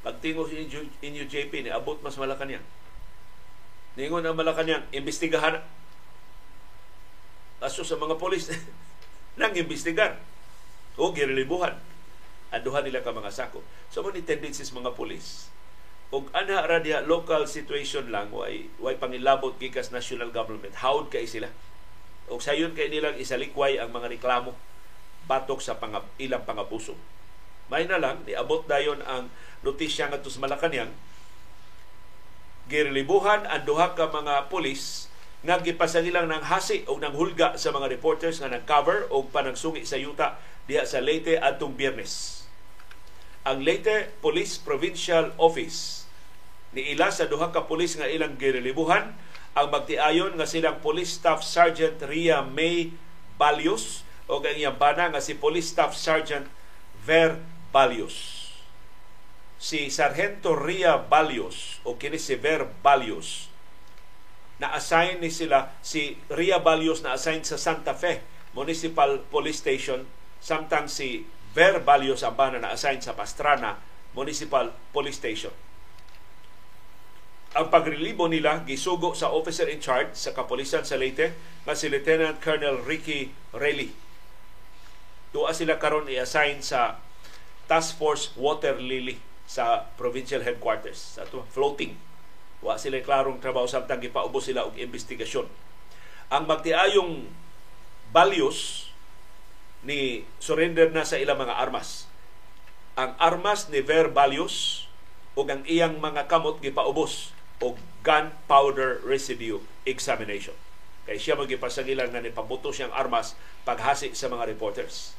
pagtingo si NUJP ni abot mas Malacanang. Ningon ang Malacanang, imbestigahan aso sa mga polis nang imbestigar o girelibuhan aduhan nila ka mga sako. So mo ni tendencies mga pulis. Og anha ra local situation lang way way pangilabot gikas national government. Howd kay sila. Og sayon kay nilang isalikway ang mga reklamo batok sa pang, ilang pangabuso. May na lang niabot dayon ang notisya ngadto sa Malacañang girelibuhan ang ka mga pulis nga gipasangilang ng hasi o ng hulga sa mga reporters nga nag-cover o panagsungi sa yuta diha sa Leyte atong Biyernes. Ang Leyte Police Provincial Office ni ila sa duha ka pulis nga ilang girelibuhan ang magtiayon nga silang Police Staff Sergeant Ria May Balios o ang iyang bana nga si Police Staff Sergeant Ver Balios. Si Sargento Ria Balios o kini si Ver Balios na-assign ni sila si Ria Balios na assign sa Santa Fe Municipal Police Station samtang si Ver Balios ang bana na assign sa Pastrana Municipal Police Station. Ang pagrelibo nila gisugo sa officer in charge sa kapulisan sa Leyte nga si Lieutenant Colonel Ricky Rayleigh. Tuwa sila karon i-assign sa Task Force Water Lily sa provincial headquarters sa floating Wa sila klarong trabaho samtang gipaubos sila og investigasyon. Ang magtiayong values ni surrender na sa ilang mga armas. Ang armas ni Ver Values ug ang iyang mga kamot gipaubos og gunpowder residue examination. Kay siya magipasagilan nga ni pabuto siyang armas paghasi sa mga reporters.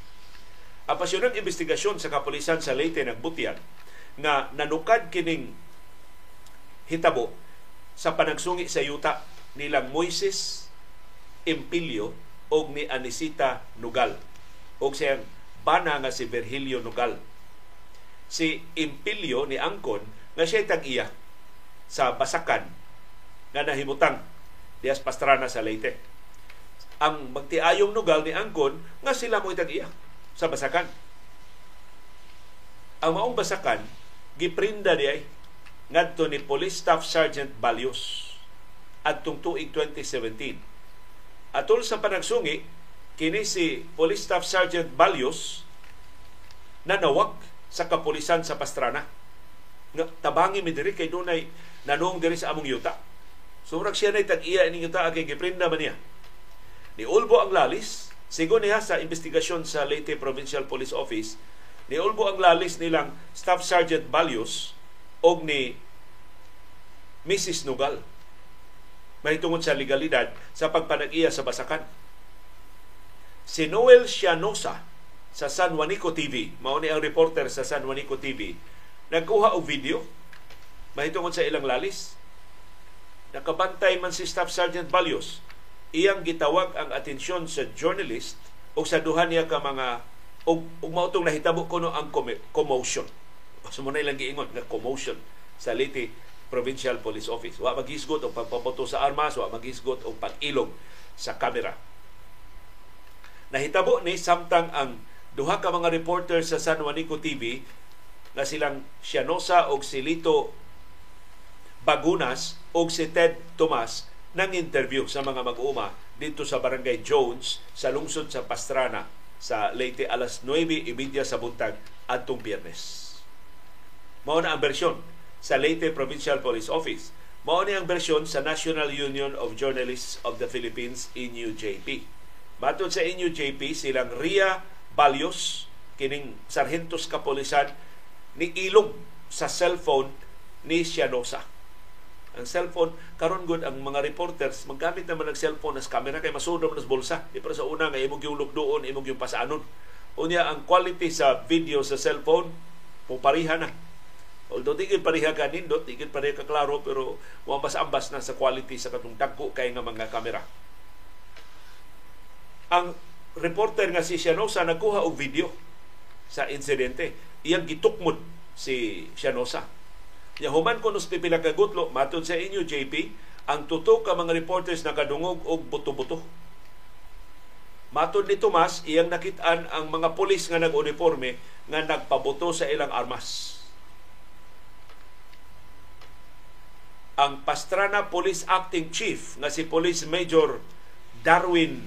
Ang pasyonang investigasyon sa kapulisan sa Leyte nagbutyan nga nanukad kining hitabo sa panagsungi sa yuta nilang Moises Empilio o ni Anisita Nugal o siyang bana nga si Virgilio Nugal. Si Empilio ni Angkon nga siya tag-iya sa Basakan nga nahimutang dias Pastrana sa Leyte. Ang magtiayong Nugal ni Angkon nga sila mo tag-iya sa Basakan. Ang maong Basakan giprinda diay ngadto ni Police Staff Sergeant Balios adtong tuig 2017. Atol sa panagsungi, kini si Police Staff Sergeant Balios nanawag sa kapulisan sa Pastrana. Nga tabangi mi diri kay dunay nanong diri sa among yuta. Sumrag siya na tag-iya ining yuta kay giprinda man niya. Ni Ulbo ang lalis, sigo niya sa investigasyon sa Leyte Provincial Police Office, ni Ulbo ang lalis nilang Staff Sergeant Balios og ni Mrs. Nugal mahitungod sa legalidad sa pagpanag-iya sa basakan. Si Noel Cianosa sa San Juanico TV, mao ni ang reporter sa San Juanico TV, nagkuha og video mahitungod sa ilang lalis. Nakabantay man si Staff Sergeant Balios. Iyang gitawag ang atensyon sa journalist o sa duha niya ka mga og, og mautong nahitabo kuno ang commotion So mo na ilang giingon nga commotion sa Leyte Provincial Police Office. Wa maghisgot og pagpapoto sa armas, wa maghisgot og pag-ilog sa kamera. Nahitabo ni samtang ang duha ka mga reporter sa San Juanico TV na silang Sianosa og si Lito Bagunas og si Ted Tomas nang interview sa mga mag-uuma dito sa Barangay Jones sa lungsod sa Pastrana sa Leyte alas 9.30 sa buntag atong Biyernes. Mao na ang bersyon sa Leyte Provincial Police Office. Mao ni ang bersyon sa National Union of Journalists of the Philippines, NUJP. Matod sa NUJP, silang Ria Balios, kining sarhentos kapolisan, ni ilog sa cellphone ni Sianosa. Ang cellphone, karon gud ang mga reporters, maggamit naman ng cellphone as camera kay masudom nas bulsa. Di sa una nga imong yung lugdoon, imong yung pasanon. Unya ang quality sa video sa cellphone, pupariha na Although di gid pareha ka nindot, di gid pareha ka klaro pero ambas-ambas na sa quality sa katong dagko kay nga mga kamera. Ang reporter nga si Sianosa nagkuha og video sa insidente. Iyang gitukmod si Sianosa. Ya human ko nos pipila ka gutlo matud sa inyo JP, ang tuto ka mga reporters nakadungog og buto-buto. Matod ni Tomas, iyang nakitaan ang mga pulis nga nag-uniforme nga nagpabuto sa ilang armas ang Pastrana Police Acting Chief nga si Police Major Darwin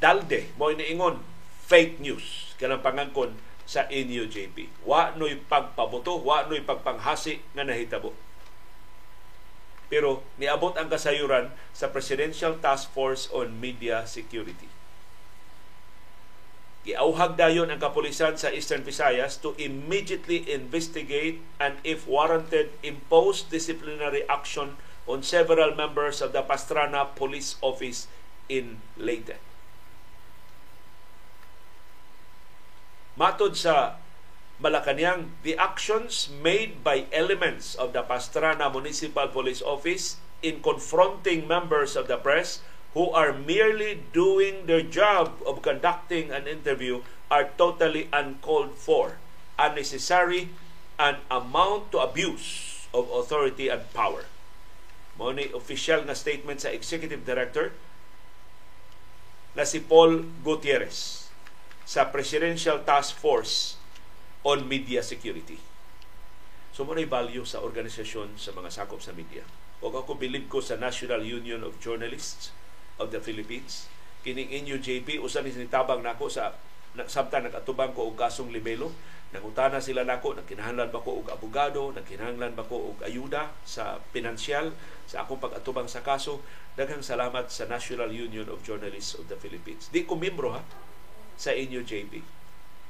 Dalde mo iniingon fake news kanang pangangkon sa NUJP. Wa noy pagpabuto, wa noy pagpanghasi nga nahitabo. Pero niabot ang kasayuran sa Presidential Task Force on Media Security. Giauhag dayon ang kapulisan sa Eastern Visayas to immediately investigate and if warranted impose disciplinary action on several members of the Pastrana Police Office in Leyte. Matod sa Malacanang, the actions made by elements of the Pastrana Municipal Police Office in confronting members of the press who are merely doing their job of conducting an interview are totally uncalled for, unnecessary, and amount to abuse of authority and power. Mao ni official na statement sa Executive Director na si Paul Gutierrez sa Presidential Task Force on Media Security. So mo value sa organisasyon sa mga sakop sa media. O ako bilib ko sa National Union of Journalists of the Philippines. Kining inyo JP, usan ni tabang nako sa samtang nagatubang ko og kasong libelo Nangutana sila nako, nagkinahanglan ba ko og abogado, nagkinahanglan ba ko og ayuda sa pinansyal sa akong pag-atubang sa kaso. Daghang salamat sa National Union of Journalists of the Philippines. Di ko membro ha sa inyo JP.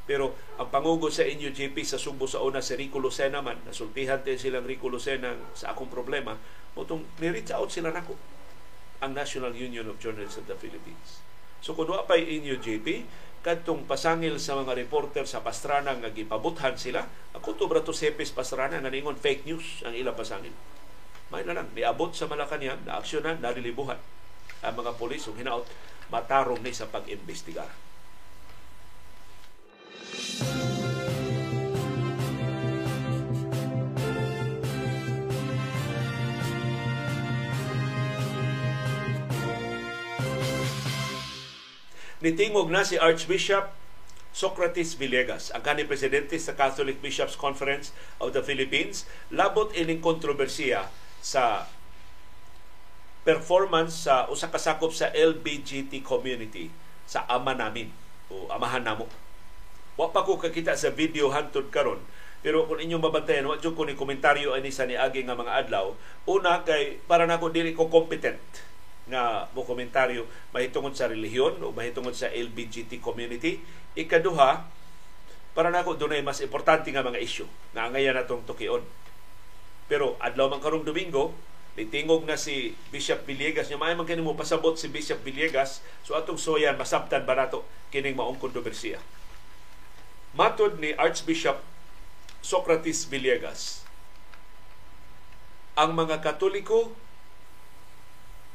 Pero ang pangugod sa inyo JP sa Subo sa una si Rico Lucena man, nasultihan din silang Rico Lucena sa akong problema, mutong ni-reach out sila nako ang National Union of Journalists of the Philippines. So kung pa inyo JP, kadtong pasangil sa mga reporter sa Pastrana nga gipabuthan sila ako to brato sepes Pastrana nga ningon fake news ang ilang pasangil may na lang niabot sa Malacañang na aksyonan narilibuhan ang mga pulis ug hinaot matarong ni sa pag-imbestigar Nitingog na si Archbishop Socrates Villegas, ang kanhi presidente sa Catholic Bishops Conference of the Philippines, labot ining kontrobersiya sa performance sa usa ka sakop sa LBGT community sa ama namin o amahan namo. Wa pa ko kakita sa video hantod karon pero kung inyong mabantayan, wa ko ni komentaryo ani sa niagi nga mga adlaw, una kay para nako dili ko competent nga mo komentaryo mahitungod sa relihiyon o mahitungod sa LBGT community. Ikaduha, para nako dunay mas importante nga mga isyu na ngayon natong tukion. Pero adlaw man karong Domingo, nitingog na si Bishop Villegas nya may man mo pasabot si Bishop Villegas so atong soyan masabtan ba nato kining maong kontrobersiya. Matod ni Archbishop Socrates Villegas, ang mga Katoliko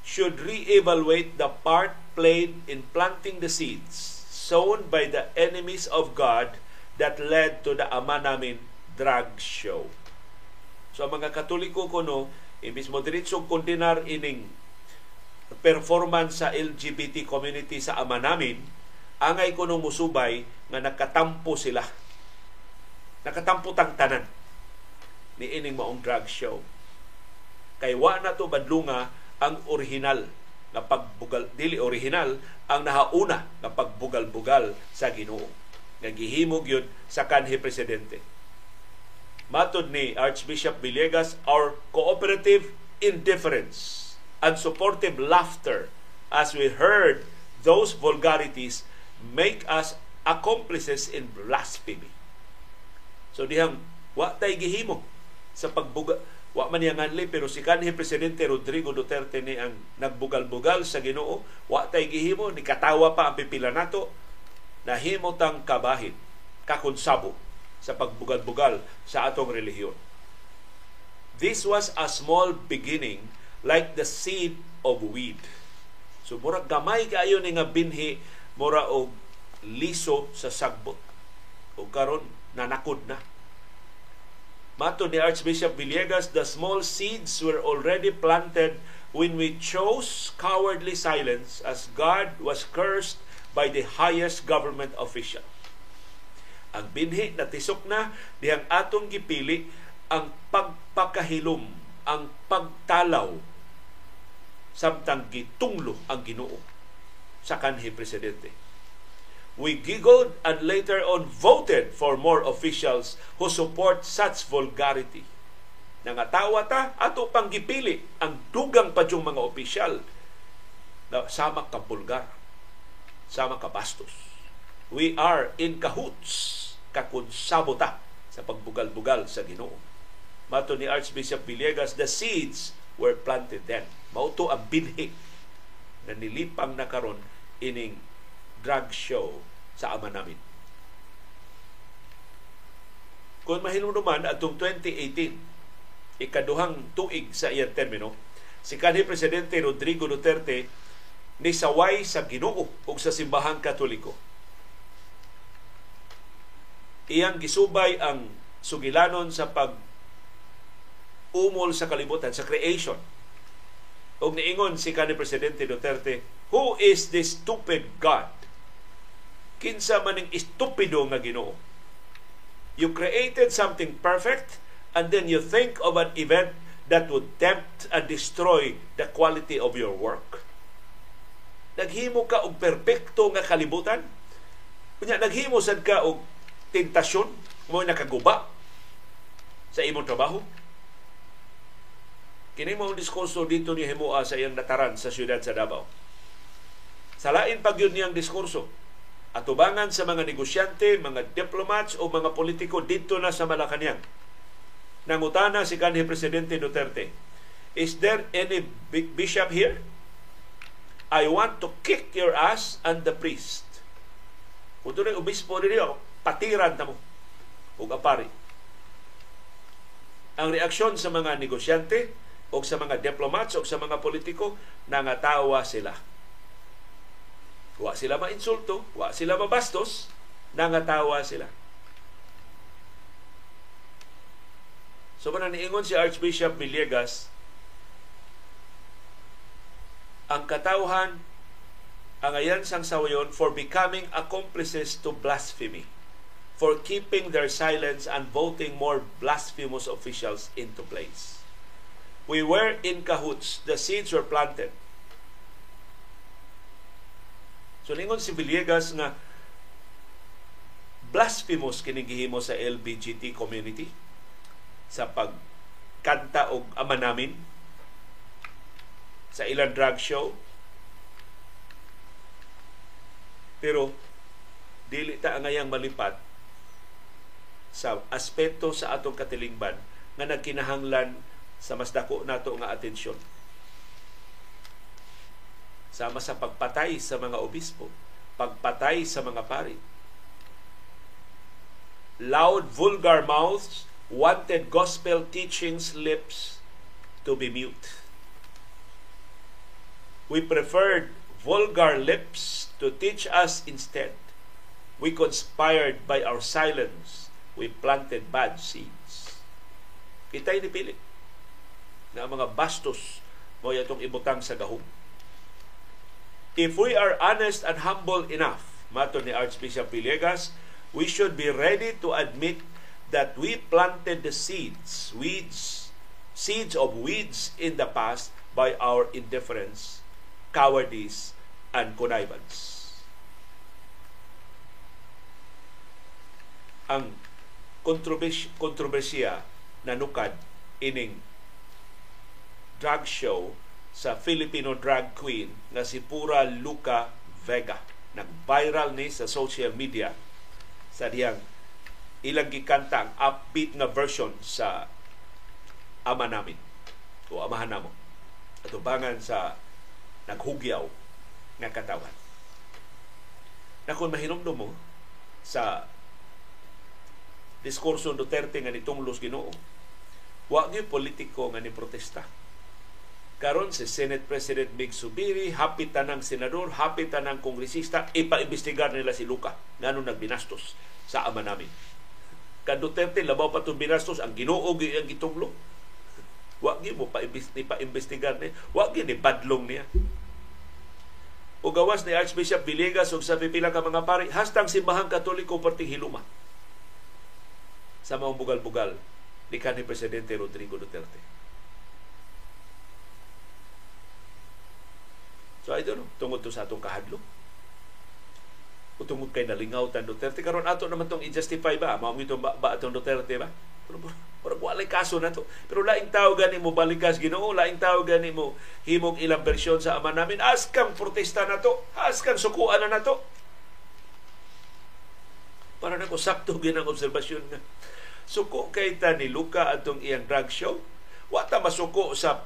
should re-evaluate the part played in planting the seeds sown by the enemies of God that led to the ama namin drag show. So ang mga katoliko kuno, imbis mo diretsong kondenar ining performance sa LGBT community sa ama namin, angay kuno musubay nga nakatampo sila. Nakatampo tang tanan ni ining maong drag show. Kay wa na to badlunga ang original na pagbugal dili original ang nahauna na pagbugal-bugal sa Ginoo. Nga gihimog yun sa kanhi presidente. Matod ni Archbishop Villegas our cooperative indifference and supportive laughter as we heard those vulgarities make us accomplices in blasphemy. So dihang wa tay gihimo sa pagbugal Wa man yang anli pero si kanhi presidente Rodrigo Duterte ni ang nagbugal-bugal sa Ginoo, wa tay gihimo ni katawa pa ang pipila nato nahimo tang kabahin kakonsabo sa pagbugal-bugal sa atong relihiyon. This was a small beginning like the seed of weed. So mura gamay kaayo ni nga binhi mura og liso sa sagbot. O karon nanakod na Mato ni Archbishop Villegas, the small seeds were already planted when we chose cowardly silence as God was cursed by the highest government official. Ang binhi na tisok na dihang atong gipili ang pagpakahilom, ang pagtalaw samtang gitunglo ang Ginoo sa kanhi presidente. We giggled and later on voted for more officials who support such vulgarity. Nangatawa ta, ato pang gipili ang dugang pa mga opisyal na sama ka bulgar, sama ka bastos. We are in cahoots, kakunsabo ta sa pagbugal-bugal sa Ginoo. Mato ni Archbishop Villegas, the seeds were planted then. Mauto ang binhi na nilipang na karon ining drug show sa ama namin. Kung mahinumduman, atong 2018, ikaduhang tuig sa iyang termino, si kanhi Presidente Rodrigo Duterte ni saway sa Ginoo ug sa simbahang Katoliko. Iyang gisubay ang sugilanon sa pag umol sa kalibutan, sa creation. Og niingon si kanhi Presidente Duterte, Who is this stupid God? Kinsa maning estupido nga Ginoo? You created something perfect and then you think of an event that would tempt and destroy the quality of your work. Naghimo ka og perpekto nga kalibutan. Kunya naghimo sad ka og tentasyon mo nakaguba sa imong trabaho. Kini mo diskurso dito ni Himua sa iyang nataran sa siyudad sa Davao. Salain pag yun niyang diskurso. Atubangan sa mga negosyante, mga diplomats o mga politiko dito na sa Malacanang Nangutana si kanhi Presidente Duterte, Is there any bishop here? I want to kick your ass and the priest. Kung doon obispo rin ako, patiran na mo. Ug apari. Ang reaksyon sa mga negosyante o sa mga diplomats o sa mga politiko, nangatawa sila. Wa sila ma-insulto, wa sila mabastos, nangatawa sila. So man niingon si Archbishop Villegas, ang katawhan ang ayan sang sawayon for becoming accomplices to blasphemy, for keeping their silence and voting more blasphemous officials into place. We were in cahoots. The seeds were planted. So ningon si Villegas nga blasphemous kini gihimo sa LGBT community sa pagkanta og ama namin sa ilang drag show. Pero dili ta angayang malipat sa aspeto sa atong katilingban nga nagkinahanglan sa mas dako nato nga atensyon. Sama sa pagpatay sa mga obispo, pagpatay sa mga pari. Loud, vulgar mouths wanted gospel teachings lips to be mute. We preferred vulgar lips to teach us instead. We conspired by our silence. We planted bad seeds. Kita'y nipili na mga bastos mo itong ibutang sa gahom. If we are honest and humble enough, mato ni Archbishop Villegas, we should be ready to admit that we planted the seeds, weeds, seeds of weeds in the past by our indifference, cowardice, and connivance. Ang kontrobersya na nukad ining drag show sa Filipino drag queen na si Pura Luca Vega. Nag-viral ni sa social media sa diyang ilang gikanta ang upbeat nga version sa ama namin o amahan namo. Atubangan sa naghugyaw nga katawan. Na kung mahinumdum mo sa diskurso Duterte nga nitunglos Ginoo wa gyud politiko nga ni protesta karon si Senate President Big Subiri happy tanang senador happy tanang kongresista ipaimbestigar nila si Luca ngano nagbinastos sa ama namin Kan labaw pa itong binastos, ang ginoo ang gitunglo. Wag mo pa pa-investigar ni. Wag ni badlong niya. O gawas ni Archbishop Villegas ug sa pipila ka mga pari, hastang simbahang katoliko perting hiluma sa mga bugal-bugal ni kanhi Presidente Rodrigo Duterte. So I don't know, tungod to sa atong kahadlok. O tungod kay nalingaw tan Duterte. Karon ato naman tong i-justify ba? Mao mi ba, ba atong Duterte ba? Pero pero walay kaso na to. Pero laing tao gani mo balikas Ginoo. Laing tao gani mo himog ilang bersyon sa ama namin. Askang protesta na to. Askang sukuan na nato. Para nako sakto ginang obserbasyon nga. Suko kay ta ni Luca atong iyang drag show. Wa ta masuko sa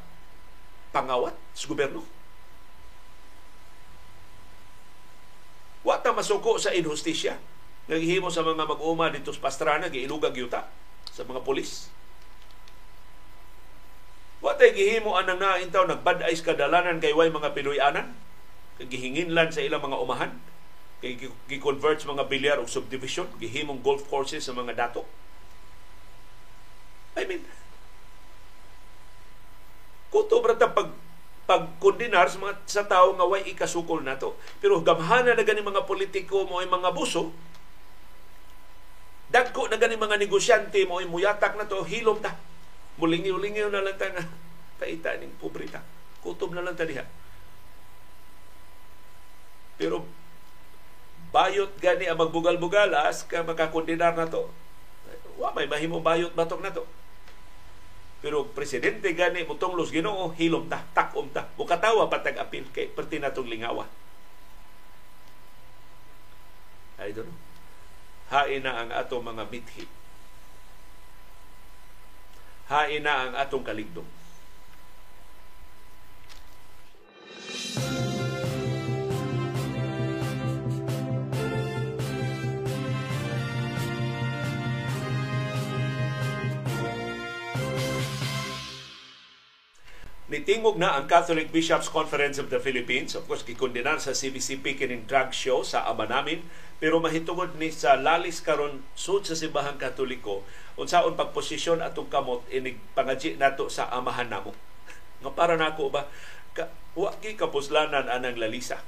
pangawat sa gobyerno. Wa ta masuko sa injustisya. Naghihimo sa mga mag-uma dito sa Pastrana, giilugag yuta sa mga polis. Wa gihimo anang nain taw nagbad-ay kadalanan kay way mga Pinoyanan. Kay gihinginlan sa ilang mga umahan. Kay gi-convert sa mga bilyar o subdivision, gihimong golf courses sa mga dato. I mean, kuto brata pag pagkondinar sa mga sa tao nga way ikasukol nato. Pero gamhana na gani mga politiko mo ay mga buso, dagko na gani mga negosyante mo ay muyatak na to, hilom ta. Mulingi-ulingi na lang ta nga kaita ning pobrita. Kutob na lang ta diha. Pero bayot gani ang magbugal-bugalas ka makakondinar na to. Wa may mahimo bayot batok na to. Pero presidente gani mutong los Ginoo hilom ta, takom ta. Mukatawa patag apil kay perti natong lingawa. I don't know. Hain na ang atong mga bithi. Hain na ang atong kaligdong. Nitingog na ang Catholic Bishops Conference of the Philippines. Of course, gikondenar sa CBCP kining drag show sa ama namin. Pero mahitungod ni sa lalis karon sud sa simbahang katoliko unsaon pagposisyon atong kamot inig pangaji nato sa amahan namo. Nga para nako ba ka, wa ki kapuslanan anang lalisa.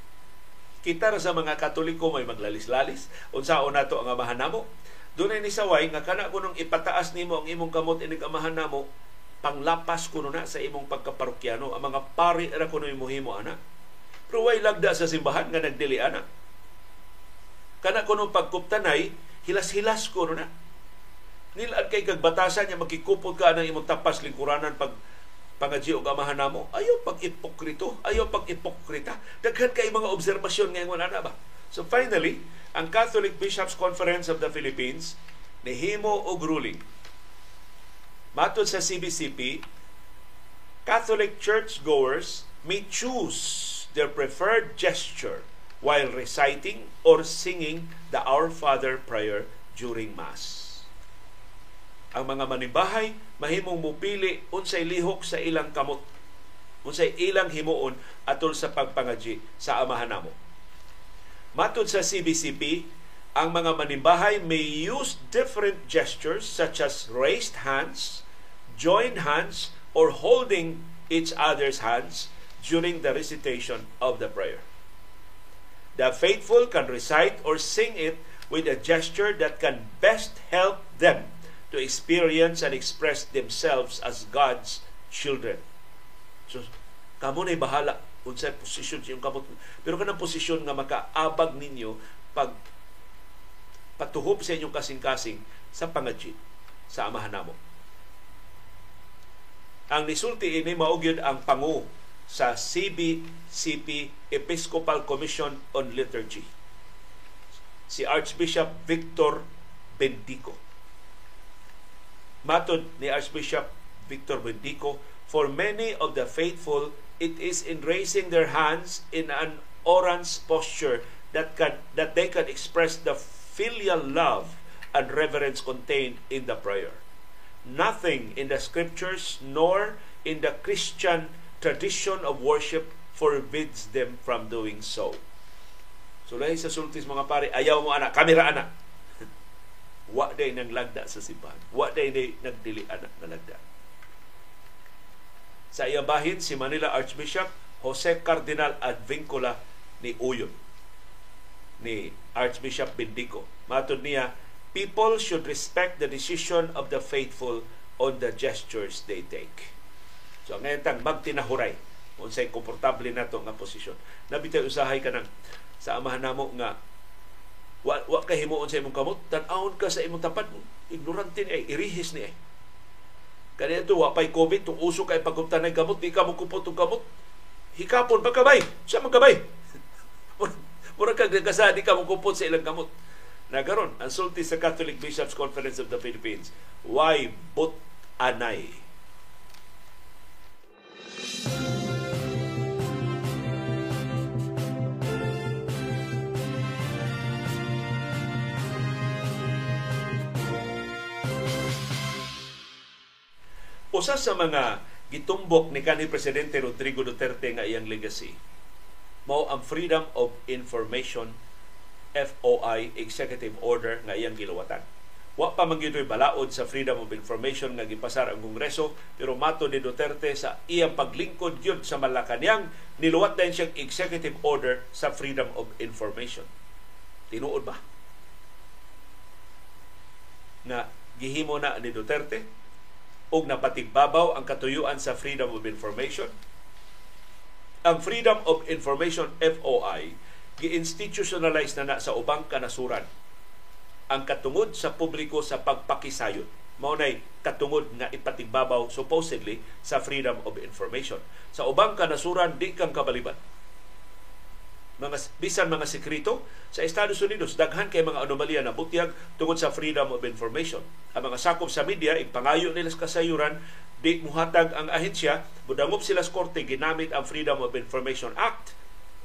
Kita ra sa mga katoliko may maglalis-lalis unsaon nato ang amahan namo. Dunay ni saway nga kana kunong ipataas nimo ang imong kamot inig amahan namo panglapas kuno na sa imong pagkaparokyano. Ang mga pari ra kuno imuhimo ana. Pero way lagda sa simbahan nga nagdili ana. Kana kuno pagkuptanay hilas-hilas kuno na. Nilad kay kag batasan niya magkikupod ka ng imong tapas lingkuranan pag pangadji og amahan namo. Ayo pag ipokrito ayo pag ipokrita. Daghan kay mga obserbasyon ngayon ana ba? So finally ang Catholic Bishops Conference of the Philippines nihimo og ruling Matod sa CBCP, Catholic churchgoers may choose their preferred gesture while reciting or singing the Our Father prayer during Mass. Ang mga manimbahay mahimong mupili unsay lihok sa ilang kamot, unsay ilang himuon atol sa pagpangaji sa amahan namo. Matod sa CBCP, ang mga manimbahay may use different gestures such as raised hands, join hands or holding each other's hands during the recitation of the prayer. The faithful can recite or sing it with a gesture that can best help them to experience and express themselves as God's children. So, kamo na bahala kung sa posisyon sa kamot. Pero kanang posisyon nga makaabag ninyo pag patuhop sa inyong kasing-kasing sa pangadji sa amahan namo. Ang nisulti ini maugyod ang pangu sa CBCP Episcopal Commission on Liturgy. Si Archbishop Victor Bendico. Matod ni Archbishop Victor Bendico, for many of the faithful, it is in raising their hands in an orans posture that can that they can express the filial love and reverence contained in the prayer nothing in the scriptures nor in the Christian tradition of worship forbids them from doing so. So lahi sa sultis mga pare, ayaw mo anak, kamera anak. Wa day nang lagda sa simbahan. Wa day day nagdili anak na lagda. Sa iya bahin si Manila Archbishop Jose Cardinal Advincula ni Uyon ni Archbishop Bendico. Matod niya, people should respect the decision of the faithful on the gestures they take. So ngayon tang magtinahuray unsay komportable nato nga posisyon. Nabitay usahay ka nang sa amahan namo nga wa, wa ka himuon sa imong kamot, tan-awon ka sa imong tapat, ignorante ni ay, irihis ni ay. Kaya ito, wa pa'y COVID, tung uso kay pagkuptan ng kamot, di ka mo kupot ng kamot. Hikapon, pagkabay, siya magkabay. Mura kag nagkasa, di ka mo kupot sa ilang kamot Nagaron, ang sulti sa Catholic Bishops Conference of the Philippines, why but anay? Usa sa mga gitumbok ni kanhi Presidente Rodrigo Duterte nga iyang legacy mao ang freedom of information FOI Executive Order nga iyang giluwatan. Wa pa man balaod sa Freedom of Information nga gipasar ang Kongreso pero mato ni Duterte sa iyang paglingkod gyud sa Malacañang niluwat din siyang executive order sa Freedom of Information. Tinuod ba? Na gihimo na ni Duterte og napatigbabaw ang katuyuan sa Freedom of Information. Ang Freedom of Information FOI gi-institutionalize na na sa ubang kanasuran ang katungod sa publiko sa pagpakisayod. Mao nay katungod nga ipatigbabaw supposedly sa freedom of information. Sa ubang kanasuran di kang kabaliban. Mga bisan mga sekreto sa Estados Unidos daghan kay mga anomalya na butyag tungod sa freedom of information. Ang mga sakop sa media ipangayo nila sa kasayuran di muhatag ang ahensya. Budangop sila sa korte ginamit ang Freedom of Information Act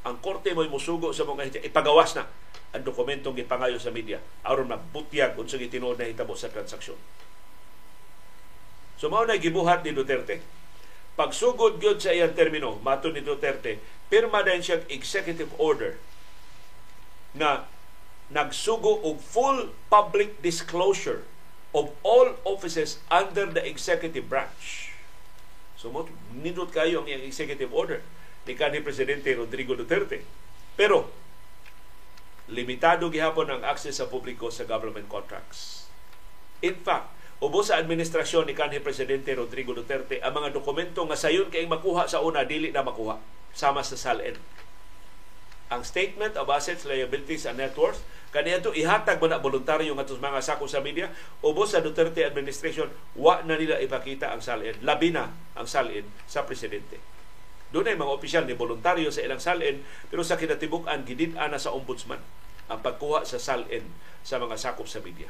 ang korte mo'y musugo sa mga ahensya ipagawas na ang dokumentong gipangayo sa media aron magbutyag unsang itinuod na hitabo sa transaksyon. So mao na gibuhat ni Duterte. Pagsugod gyud sa iyang termino, mato ni Duterte, pirma din siya executive order na nagsugo og full public disclosure of all offices under the executive branch. So nindot kayo ang executive order ni kanhi presidente Rodrigo Duterte. Pero limitado gihapon ang access sa publiko sa government contracts. In fact, ubos sa administrasyon ni kanhi presidente Rodrigo Duterte ang mga dokumento nga sayon kay makuha sa una dili na makuha sama sa SALN. Ang Statement of Assets, Liabilities and Net Worth kaniya to ihatag mo na voluntaryo nga mga sako sa media ubos sa Duterte administration wa na nila ipakita ang salin labi na ang salin sa presidente doon ay mga opisyal ni voluntaryo sa ilang salin pero sa kinatibuk-an gidid-an na sa ombudsman ang pagkuha sa salin sa mga sakop sa media.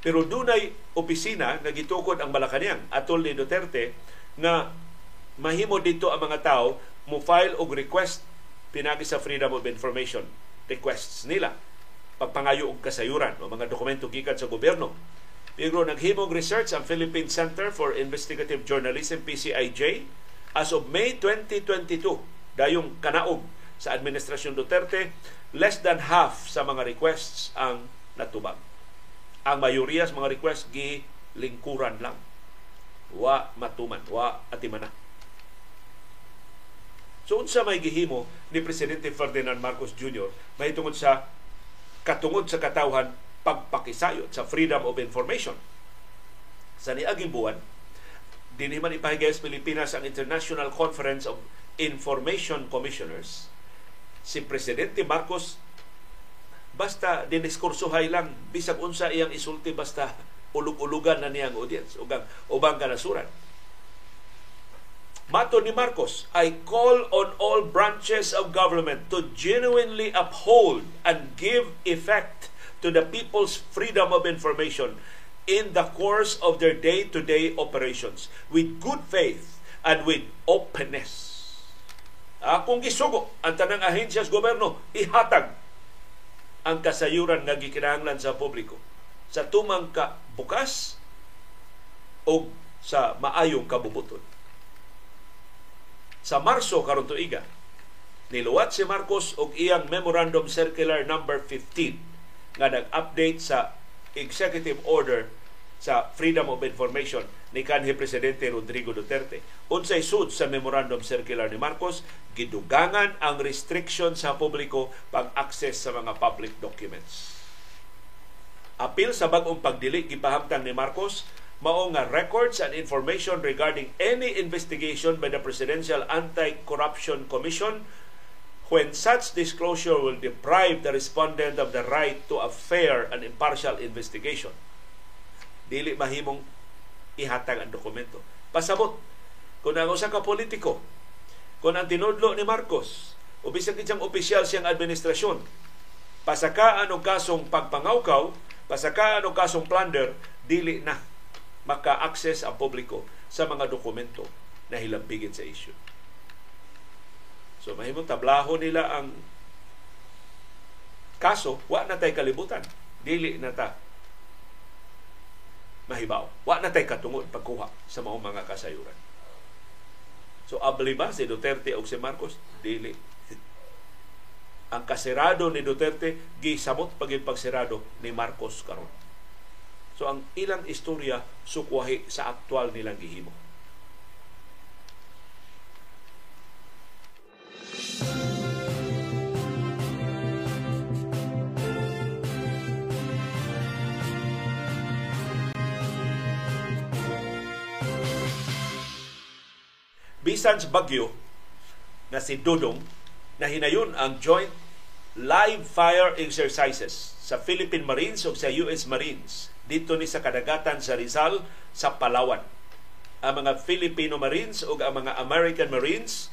Pero dunay opisina nga gitukod ang Malacañang atol ni Duterte na mahimo dito ang mga tao mo file og request pinagi sa Freedom of Information requests nila pagpangayo og kasayuran o mga dokumento gikan sa gobyerno pero naghimong research ang Philippine Center for Investigative Journalism, PCIJ, as of May 2022, dayong kanaog sa Administrasyon Duterte, less than half sa mga requests ang natubag. Ang mayoriya sa mga requests gi lingkuran lang. Wa matuman, wa atimana. So unsa may gihimo ni Presidente Ferdinand Marcos Jr. mahitungod sa katungod sa katawhan pagpakisayot sa freedom of information. Sa niaging buwan, din man ipahigay sa Pilipinas ang International Conference of Information Commissioners. Si Presidente Marcos basta diniskursuhay lang bisag unsa iyang isulti basta ulug-ulugan na niyang audience ugang ubang kanasuran. Mato ni Marcos, I call on all branches of government to genuinely uphold and give effect to the people's freedom of information in the course of their day-to-day operations with good faith and with openness. Akong gisugo ang tanang ahensya sa gobyerno, ihatag ang kasayuran nga gikinahanglan sa publiko sa tumang ka bukas o sa maayong kabubuton. Sa Marso karon tuiga, niluwat si Marcos og iyang Memorandum Circular number 15 nga nag-update sa executive order sa Freedom of Information ni kanhi presidente Rodrigo Duterte. Unsay sud sa memorandum circular ni Marcos, gidugangan ang restriction sa publiko pag-access sa mga public documents. Apil sa bag-ong pagdili gipahamtang ni Marcos mao nga records and information regarding any investigation by the Presidential Anti-Corruption Commission when such disclosure will deprive the respondent of the right to a fair and impartial investigation. Dili mahimong ihatag ang dokumento. Pasabot, kung ang usa ka politiko, kung ang tinudlo ni Marcos, o bisag siyang opisyal siyang administrasyon, pasakaan og kasong pagpangawkaw, pasakaan og kasong plunder, dili na maka-access ang publiko sa mga dokumento na hilambigin sa issue. So mahimong tablaho nila ang kaso, wa na tay kalibutan. Dili na ta mahibaw. Wa na tay katungod pagkuha sa mga mga kasayuran. So abli ba si Duterte o si Marcos? Dili. Ang kasirado ni Duterte gisamot pagin pagsirado ni Marcos karon. So ang ilang istorya sukwahi sa aktual nilang gihimo. Bisan sa bagyo na si Dudong na hinayon ang joint live fire exercises sa Philippine Marines o sa US Marines dito ni sa kadagatan sa Rizal sa Palawan. Ang mga Filipino Marines o ang mga American Marines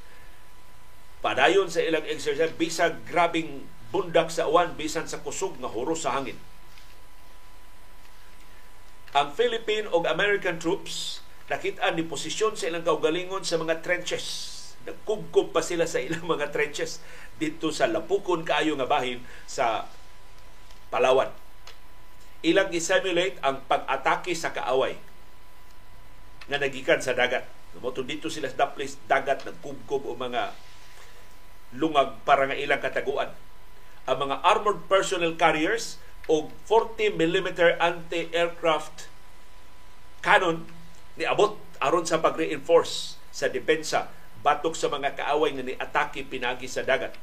padayon sa ilang exercise bisag grabing bundak sa uwan bisan sa kusog nga huros sa hangin. Ang Philippine o American troops nakita ni posisyon sa ilang kaugalingon sa mga trenches. Nagkubkub pa sila sa ilang mga trenches dito sa lapukon kaayo nga bahin sa Palawan. Ilang isimulate ang pag-atake sa kaaway na nagikan sa dagat. Moto dito sila sa place dagat nagkubkob o mga lungag para nga ilang kataguan. Ang mga armored personnel carriers o 40 mm anti-aircraft cannon niabot aron sa pag-reinforce sa depensa batok sa mga kaaway nga ni-atake pinagi sa dagat.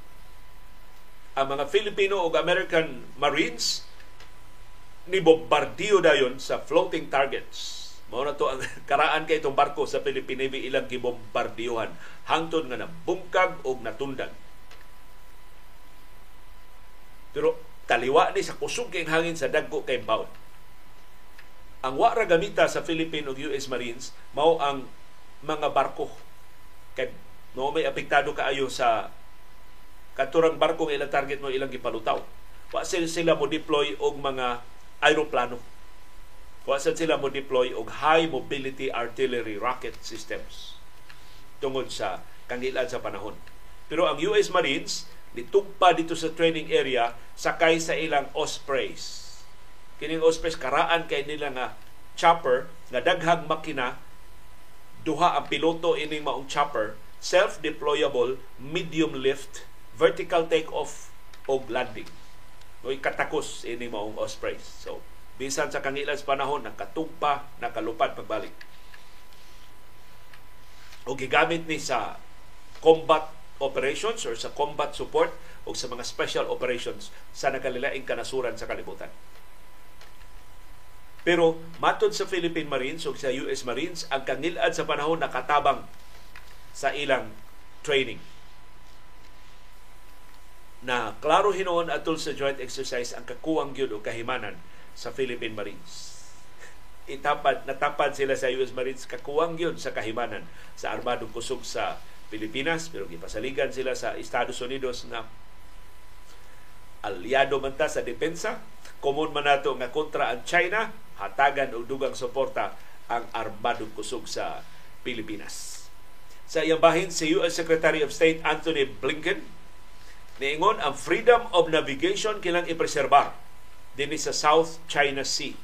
Ang mga Filipino o American Marines ni bombardiyo dayon sa floating targets. Mao na to ang karaan kay itong barko sa Philippine Navy ilang gibombardiyohan hangtod nga nabungkag o natundan. Pero taliwa ni sa kusog kay hangin sa dagko kay baon. Ang wa ra gamita sa Philippine ug US Marines mao ang mga barko. Kay no may apektado kaayo sa katurang barko nga ilang target mo ilang gipalutaw. Wa sila sila mo deploy og mga aeroplano. Wa sila mo deploy og high mobility artillery rocket systems tungod sa kangilan sa panahon. Pero ang US Marines nitugpa dito sa training area sakay sa ilang Ospreys. Kining Ospreys karaan kay nila nga chopper nga daghang makina duha ang piloto ining maong chopper self-deployable medium lift vertical take off og landing. Oy katakos ini maong Ospreys. So bisan sa kangilan sa panahon nakatugpa nakalupad pagbalik. O gigamit ni sa combat operations or sa combat support o sa mga special operations sa nakalilaing kanasuran sa kalibutan. Pero matod sa Philippine Marines o sa US Marines, ang kangilad sa panahon nakatabang sa ilang training. Na klaro hinoon atol sa joint exercise ang kakuwang gyud o kahimanan sa Philippine Marines. Itapad, natapad sila sa US Marines kakuwang gyud sa kahimanan sa armadong kusog sa Pilipinas pero gipasaligan sila sa Estados Unidos na aliado man ta sa depensa. Common man nato nga kontra ang China hatagan og dugang suporta ang armadong kusog sa Pilipinas. Sa iyang bahin si US Secretary of State Anthony Blinken niingon ang freedom of navigation kilang ipreserbar dinhi sa South China Sea.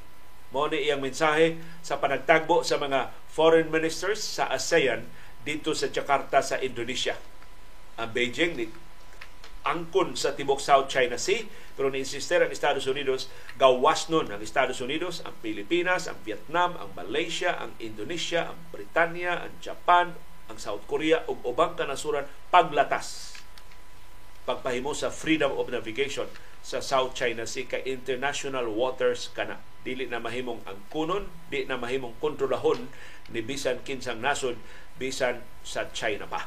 Mao ni iyang mensahe sa panagtagbo sa mga foreign ministers sa ASEAN dito sa Jakarta sa Indonesia. Ang Beijing ni angkon sa tibok South China Sea pero ni-insister ang Estados Unidos gawas nun ang Estados Unidos, ang Pilipinas, ang Vietnam, ang Malaysia, ang Indonesia, ang Britanya, ang Japan, ang South Korea ug ubang kanasuran paglatas pagpahimo sa freedom of navigation sa South China Sea kay international waters kana dili na mahimong ang kunon di na mahimong kontrolahon ni bisan kinsang nasod bisan sa China pa.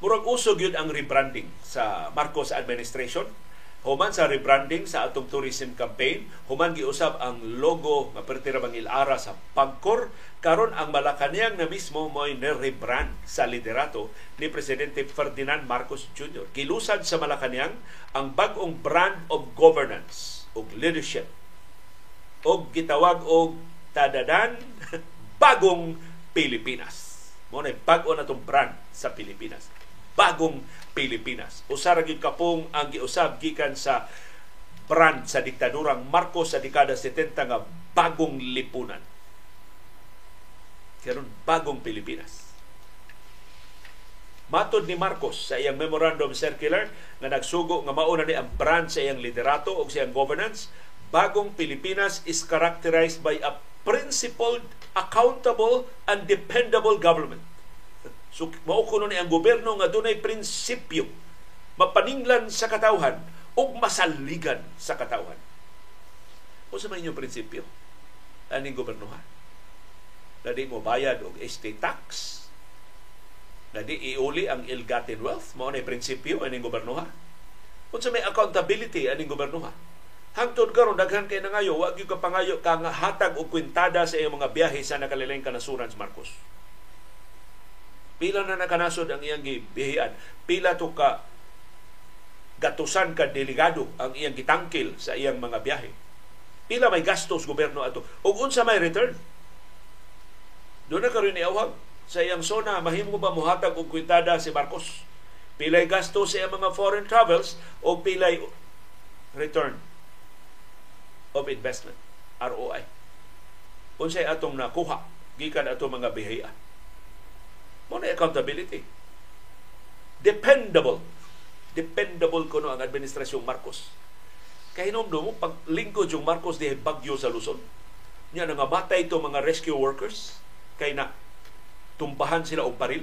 Murag usog yun ang rebranding sa Marcos administration. Human sa rebranding sa atong tourism campaign, human giusab ang logo nga pertira bang ilara sa Pagcor karon ang Malacañang na mismo mo'y rebrand sa liderato ni Presidente Ferdinand Marcos Jr. Gilusad sa Malacañang ang bag-ong brand of governance ug leadership og gitawag og Tadadan bagong Pilipinas. Mo na bago na tong brand sa Pilipinas. Bagong Pilipinas. Usa ra kapong ang giusab gikan sa brand sa diktadurang Marcos sa dekada 70 nga bagong lipunan. Karon bagong Pilipinas. Matod ni Marcos sa iyang memorandum circular nga nagsugo nga mauna ni ang brand sa iyang liderato o sa iyang governance, bagong Pilipinas is characterized by a principled, accountable, and dependable government. So, mao kuno ni ang gobyerno nga dunay prinsipyo, mapaninglan sa katawhan o masaligan sa katawhan. O sa may inyong prinsipyo? Aning gobernohan? Na mo bayad og estate tax, na iuli ang ill-gotten wealth mao na prinsipyo aning gobernoha unsa may accountability aning gobernoha hangtod karon daghan kay nangayo wa gyud ka pangayo ka nga hatag og kwintada sa iyang mga biyahe sa nakalilaing kanasuran sa Marcos pila na nakanasod ang iyang gibihian pila to ka gatusan ka delegado ang iyang gitangkil sa iyang mga biyahe pila may gastos gobyerno ato ug unsa may return doon na karon ni awag sa iyang zona, mahimo ba muhatag og kwitada si Marcos? Pilay gasto sa iyang mga foreign travels o pilay return of investment, ROI. Unsay atong nakuha gikan ato mga bihiya. Mo na accountability. Dependable. Dependable kuno ang administrasyong Marcos. Kay hinumdum mo, pag lingkod yung Marcos di bagyo sa Luzon, niya nangamatay ito mga rescue workers, kay na tumbahan sila og paril.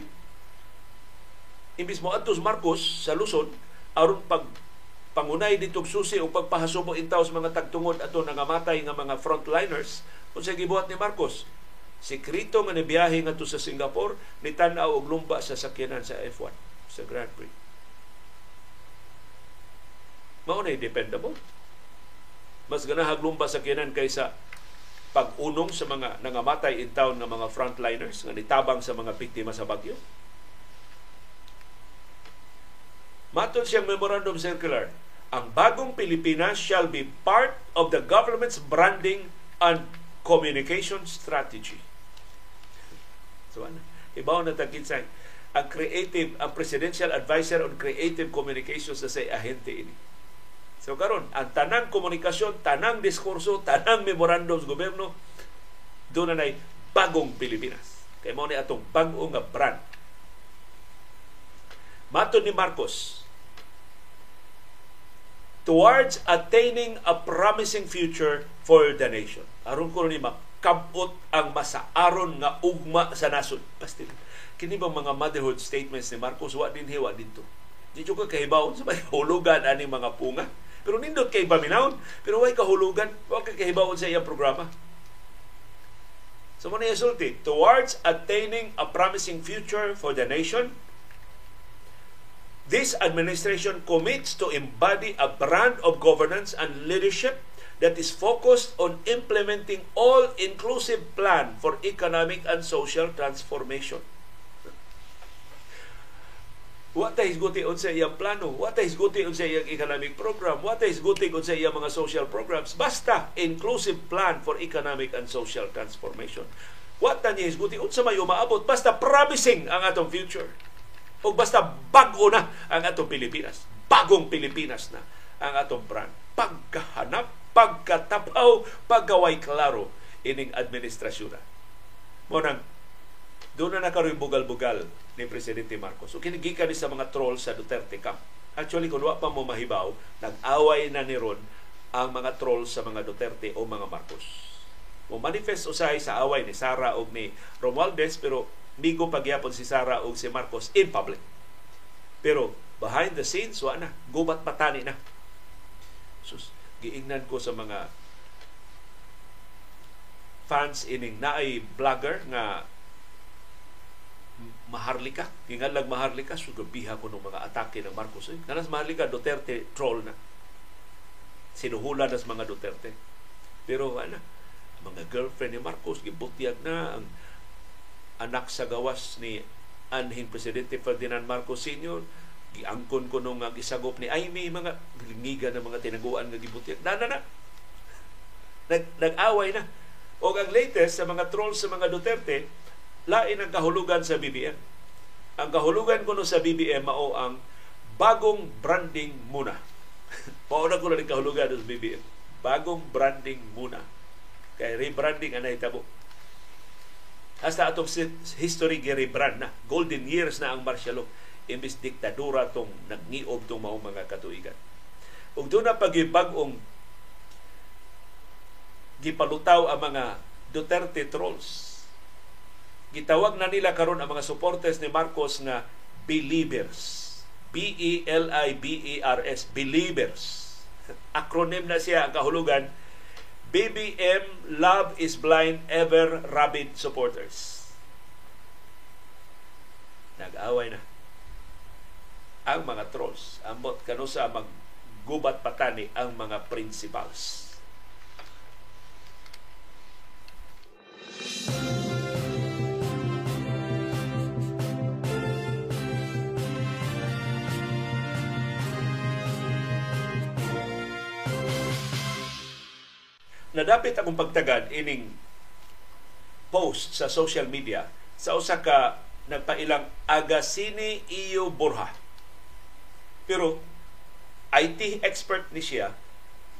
Imbis mo adtos Marcos sa Luzon aron pag pangunay dito susi o pagpahasubo intaw sa mga tagtungod ato nangamatay nga mga frontliners unsay gibuhat ni Marcos Sikrito nga nibiyahe nga sa Singapore ni tan-aw og lumba sa sakyanan sa F1 sa Grand Prix. Mao na dependable. Mas ganahag lumba sa sakyanan kaysa pag-unong sa mga nangamatay in town ng mga frontliners nga nitabang sa mga biktima sa bagyo. Matod siyang memorandum circular, ang bagong Pilipinas shall be part of the government's branding and communication strategy. So ano? Ibaw na takinsay ang creative, ang presidential advisor on creative communications sa say ahente ini So karon ang tanang komunikasyon, tanang diskurso, tanang memorandum sa gobyerno doon na bagong Pilipinas. Kay mo ni atong bago nga brand. Matod ni Marcos, towards attaining a promising future for the nation. Aron ko ni makabot ang masaaron nga ugma sa nasod. Pastil. Kini ba mga motherhood statements ni Marcos wa din hiwa dito. Di ka kahibawon sa may hulugan ani mga punga pero nindot kay paminawon. Pero way kahulugan. Huwag kay kahibawon sa iyang programa. So mo sulti, towards attaining a promising future for the nation, this administration commits to embody a brand of governance and leadership that is focused on implementing all-inclusive plan for economic and social transformation. What is hisguti sa iyang plano, what is hisguti sa iyang economic program, what is hisguti sa iyang mga social programs. Basta inclusive plan for economic and social transformation. What ta niya hisguti unsa may umaabot basta promising ang atong future. O basta bago na ang atong Pilipinas. Bagong Pilipinas na ang atong brand. Pagkahanap, pagkatapaw, pagkaway klaro ining administrasyon na. Mo nang doon na nakaroy bugal-bugal ni Presidente Marcos. So kinigikan ni sa mga trolls sa Duterte camp. Actually, kung pa mo mahibaw, nag-away na ni Ron ang mga trolls sa mga Duterte o mga Marcos. Mo manifest usay sa away ni Sara o ni Romualdez pero migo pagyapon si Sara o si Marcos in public. Pero behind the scenes, wa na. Gubat patani na. Sus, giingnan ko sa mga fans ining naay vlogger nga Maharlika. Kingalag Maharlika, sugabiha ko ng mga atake ng Marcos. Eh, kanas Maharlika, Duterte, troll na. Sinuhula na mga Duterte. Pero ano, mga girlfriend ni Marcos, gibutyag na ang anak sa gawas ni anhing Presidente Ferdinand Marcos Sr., giangkon ko nung gisagop ni Amy, mga lingigan ng mga tinaguan nga gibutyag. Na, na, na. Nag, nag-away na. O ang latest sa mga trolls sa mga Duterte, lain ang kahulugan sa BBM. Ang kahulugan ko sa BBM mao ang bagong branding muna. Mauna ko lang kahulugan sa BBM. Bagong branding muna. Kay rebranding ang nahitabo. Hasta atong history gi-rebrand na. Golden years na ang martial law. Imbis diktadura tong nagniob tong maong mga katuigan. Ug doon na pagibag-ong gipalutaw ang mga Duterte trolls. Gitawag na nila karon ang mga supporters ni Marcos nga believers. B-E-L-I-B-E-R-S, believers. Acronym na siya ang kahulugan, BBM Love is Blind Ever Rabid Supporters. Nag-away na. Ang mga trolls, ambot kanusa maggubat patani ang mga principals nadapit akong pagtagad ining post sa social media sa usa ka nagpailang Agasini Iyo Borja. Pero IT expert ni siya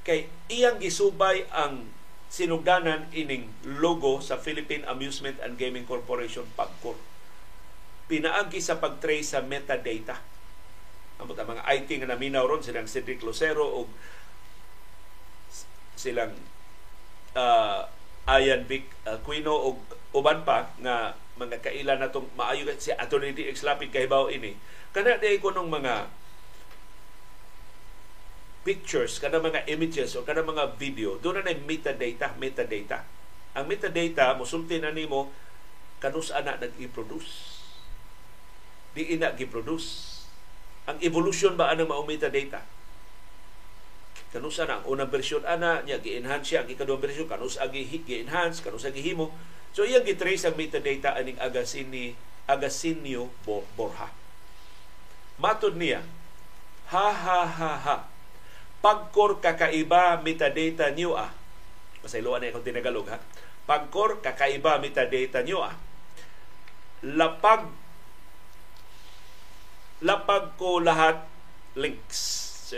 kay iyang gisubay ang sinugdanan ining logo sa Philippine Amusement and Gaming Corporation PAGCOR. Pinaagi sa pag-trace sa metadata. Ang mga IT nga naminaw ron silang Cedric Lucero o silang uh, Ayan Vic Aquino og uban pa nga mga kailan natong maayo si Attorney DX Lapid kahibaw ini kana day ko nung mga pictures kada mga images o kada mga video doon na metadata metadata. Ang metadata musulti na nimo kanus ana nag-i-produce. Di ina gi-produce. Ang evolution ba anang mao metadata? Kanusa na ang unang bersyon ana niya gi-enhance siya. Ang ikaduhang bersyon kanus agi gi-enhance kanus agi himo. So iyang gi-trace ang metadata aning Agasini Agasinio Borja. Matod niya ha ha ha ha pagkor kakaiba metadata niyo ah. Pasayloan na akong tinagalog ha? Pagkor kakaiba metadata niyo ah. Lapag lapag ko lahat links. So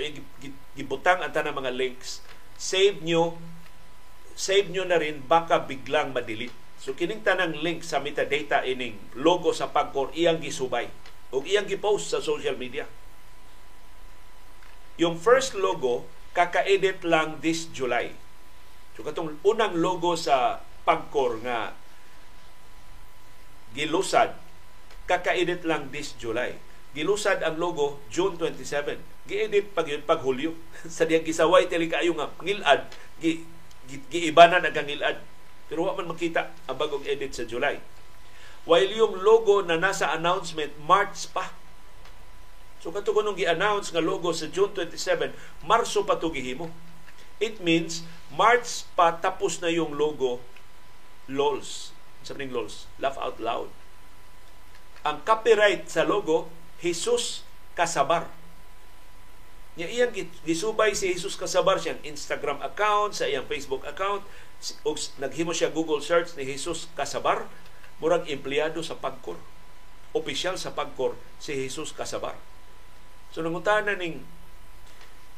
gibutang ang tanang mga links, save nyo save nyo na rin baka biglang madelete. So kining tanang link sa metadata ining logo sa Pagcor iyang gisubay. Ug iyang gipost sa social media. Yung first logo kaka-edit lang this July. So katong unang logo sa Pagcor nga gilusad kaka-edit lang this July. Gilusad ang logo June 27 giedit pag yun pag Hulyo. Sa diyang gisaway tili kayo nga ngilad. Gi, gi, giibanan ang ngilad. Pero wa man makita ang bagong edit sa July. While yung logo na nasa announcement March pa so kato kunong gi-announce nga logo sa June 27 Marso pa to gihimo it means March pa tapos na yung logo LOLs sabi LOLs laugh out loud ang copyright sa logo Jesus Kasabar Nya iyang gisubay si Jesus kasabar siyang Instagram account, sa iyang Facebook account, ug naghimo siya Google search ni Jesus kasabar, murag empleyado sa Pagcor. Opisyal sa Pagcor si Jesus kasabar. So nangutana ning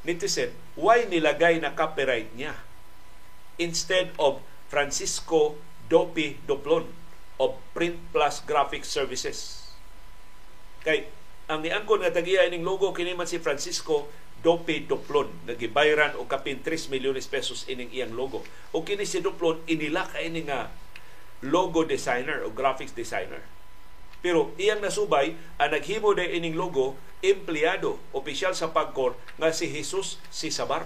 netizen, why nilagay na copyright niya instead of Francisco Dopi Doplon of Print Plus Graphic Services. Kay ang niangkon nga tagiya ining logo kini man si Francisco Dope Duplon nga gibayran og kapin 3 milyones pesos ining iyang logo. O kini si Duplon inila ka ini nga logo designer o graphics designer. Pero iyang nasubay ang naghimo na ining logo empleyado opisyal sa Pagcor nga si Jesus si Sabar.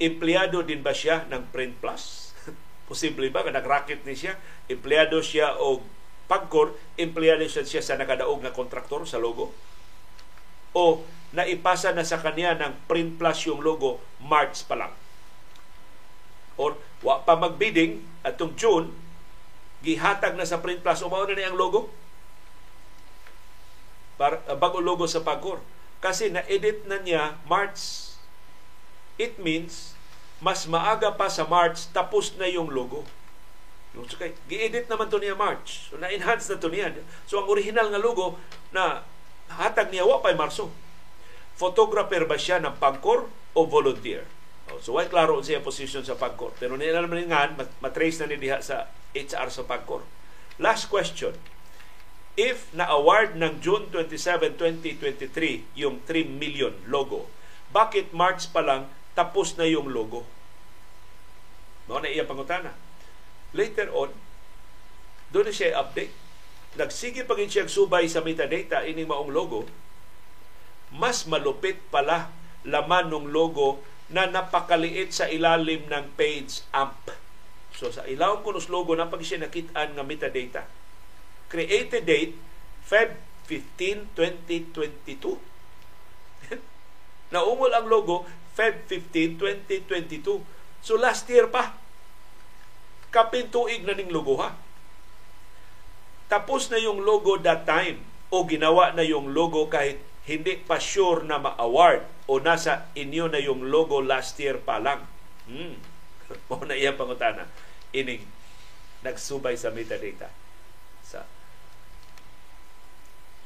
Empleyado din ba siya ng Print Plus? Posible ba nga nag-racket ni siya? Empleyado siya og Pagcor, empleyado siya, siya sa nakadaog nga kontraktor sa logo? o naipasa na sa kanya ng Print Plus yung logo March pa lang. Or wa pa magbidding atong June gihatag na sa Print Plus o na ang logo para uh, bago logo sa Pagcor kasi na-edit na niya March it means mas maaga pa sa March tapos na yung logo. So kay gi-edit naman to niya March. So na-enhance na to niya. So ang original nga logo na hatag niya wa pa Marso. Photographer ba siya ng pangkor o volunteer? Oh, so why klaro siya position sa pangkor. Pero niya naman nga matrace na ni diha sa HR sa pangkor. Last question. If na-award ng June 27, 2023 yung 3 million logo, bakit March pa lang tapos na yung logo? Mao na iya pangutana Later on, doon na siya update. Nagsige pa siya subay sa metadata ining maong logo. Mas malupit pala laman ng logo na napakaliit sa ilalim ng page amp. So sa ilawom ko logo na pag siya nakitaan nga metadata. Created date Feb 15, 2022. Naungol ang logo Feb 15, 2022. So last year pa kapintuig na ning logo ha. Tapos na yung logo that time o ginawa na yung logo kahit hindi pa sure na ma-award o nasa inyo na yung logo last year pa lang. Hmm. Mo na iya pangutana. Ining nagsubay sa metadata sa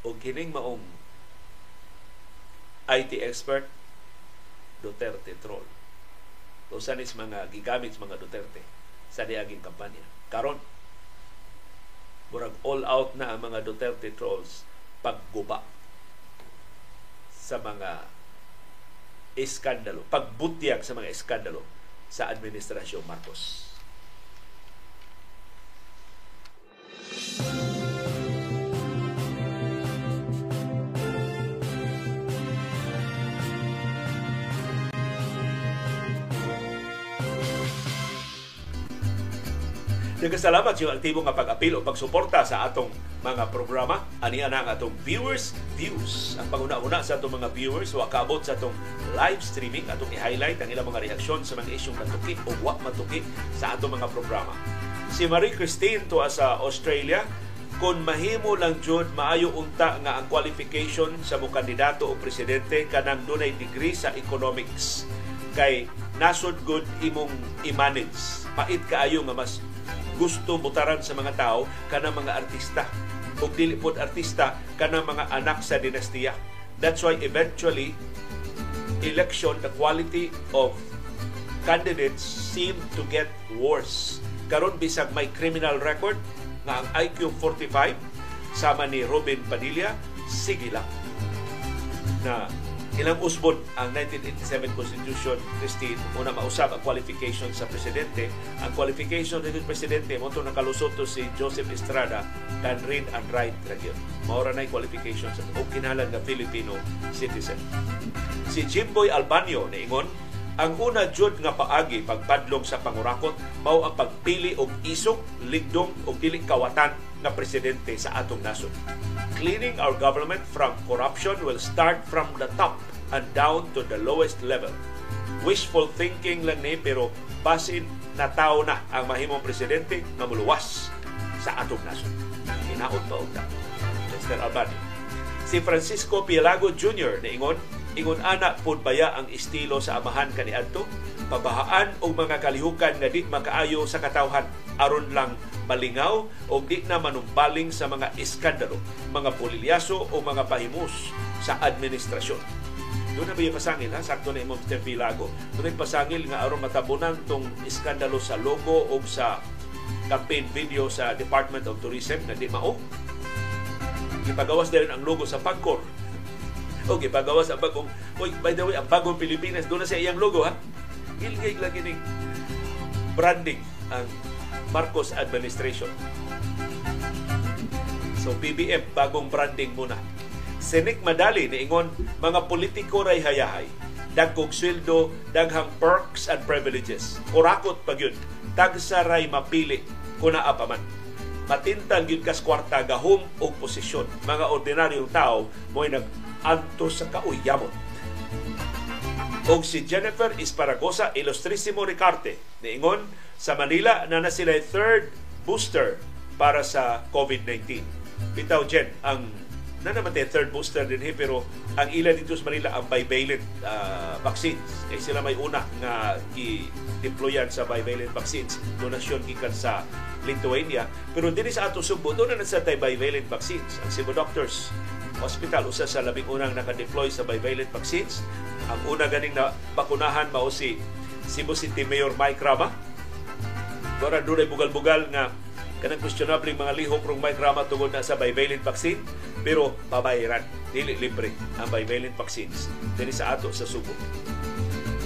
o kining maong IT expert Duterte troll. Usa nis mga gigamit mga Duterte sa diaging kampanya. Karon, murag all out na ang mga Duterte trolls pagguba sa mga iskandalo, pagbutyag sa mga iskandalo sa administrasyon Marcos. Nagkasalamat sa aktibo nga pag-apil o pagsuporta sa atong mga programa. Ani na ang atong viewers views. Ang panguna-una sa atong mga viewers wa kaabot sa atong live streaming atong i-highlight ang ilang mga reaksyon sa mga isyong matuki o wa matuki sa atong mga programa. Si Marie Christine to sa Australia kung mahimo lang jud maayo unta nga ang qualification sa mo kandidato o presidente kanang dunay degree sa economics kay nasod good imong i-manage pait kaayo nga mas gusto butaran sa mga tao kanang mga artista. Ug dili pod artista kanang mga anak sa dinastiya. That's why eventually election the quality of candidates seem to get worse. Karon bisag may criminal record nga ang IQ 45 sama ni Robin Padilla sige lang. Na ilang usbon ang 1987 Constitution, Christine, una mausap ang qualification sa presidente. Ang qualification ng presidente, mo ito nakalusot to si Joseph Estrada, can read and write ra Maura na qualification sa kinalan nga Filipino citizen. Si Jimboy Albanyo niingon, ang una jud nga paagi pagpadlong sa pangurakot mao ang pagpili og isok, ligdong og dili kawatan nga presidente sa atong nasod. Cleaning our government from corruption will start from the top and down to the lowest level. Wishful thinking lang ni pero basin na tao na ang mahimong presidente nga muluwas sa atong nasod. Hinaot pa og Mr. Albani. Si Francisco Pielago Jr. niingon, ingon ana pud baya ang estilo sa amahan kaniadto pabahaan og mga kalihukan nga di makaayo sa katawhan aron lang malingaw o di na manumbaling sa mga iskandalo, mga polilyaso o mga pahimus sa administrasyon. Doon na ba yung pasangil ha? Sakto na imong Mr. Pilago. Doon na pasangil nga aron matabunan tong iskandalo sa logo o sa campaign video sa Department of Tourism na di mao. Ipagawas din ang logo sa Pagcor. O ipagawas ang bagong, oy, by the way, ang bagong Pilipinas, doon na sa iyang logo ha. Gilgay lagi ning branding ang Marcos administration. So PBM, bagong branding muna. Senik Madali niingon, mga politiko ray hayahay. Dagkog sweldo, daghang perks and privileges. Kurakot pag yun. Tagsa ray mapili kuna apaman. Matintang yun kas kwarta gahom o posisyon. Mga ordinaryong tao mo'y nag-anto sa kauyamot. Og si Jennifer Isparagosa Ilustrisimo Ricarte niingon, sa Manila na na sila third booster para sa COVID-19. Bitaw Jen, ang na naman tayo third booster din eh, pero ang ilan dito sa Manila ang bivalent uh, vaccines. Eh sila may una nga i-deployan sa bivalent vaccines. Donasyon gikan sa Lithuania. Pero din sa ato Subo, doon na sa tayo bivalent vaccines. Ang Cebu Doctors Hospital, usa sa labing unang naka-deploy sa bivalent vaccines. Ang una ganing na bakunahan mao si Cebu City Mayor Mike Rama. Dora doon ay bugal-bugal nga kanang questionable mga lihok rong Mike Rama tungod na sa bivalent vaccine pero babayaran dili libre ang bivalent vaccines dinhi sa ato sa Subo.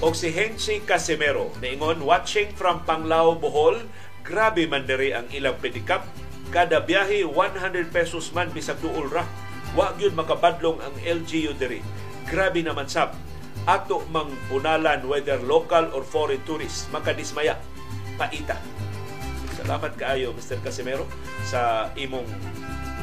Og si Henry Casimero niingon watching from Panglao Bohol grabe man diri ang ilang pedicab kada biyahe 100 pesos man bisag duol ra wa gyud makabadlong ang LGU diri. Grabe naman sab ato mang unalan whether local or foreign tourists makadismaya. Paita. Salamat kaayo Mr. Casimero sa imong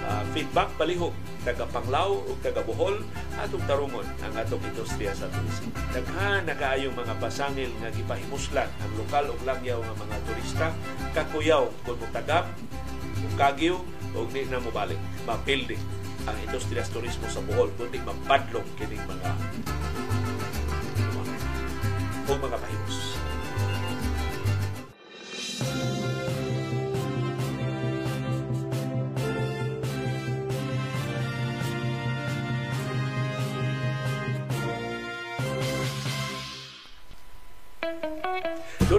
uh, feedback. Palihog taga Panglao o taga Bohol atong tarungon ang atong industriya sa turismo. Daghan na kaayong mga pasangil nga gipahimuslan ang lokal ug langyaw nga mga turista kakuyaw kung mutagap kung kagyo o di na mo balik mapildi ang industriya sa turismo sa Bohol kundi mapadlong kining mga o mga pahimus.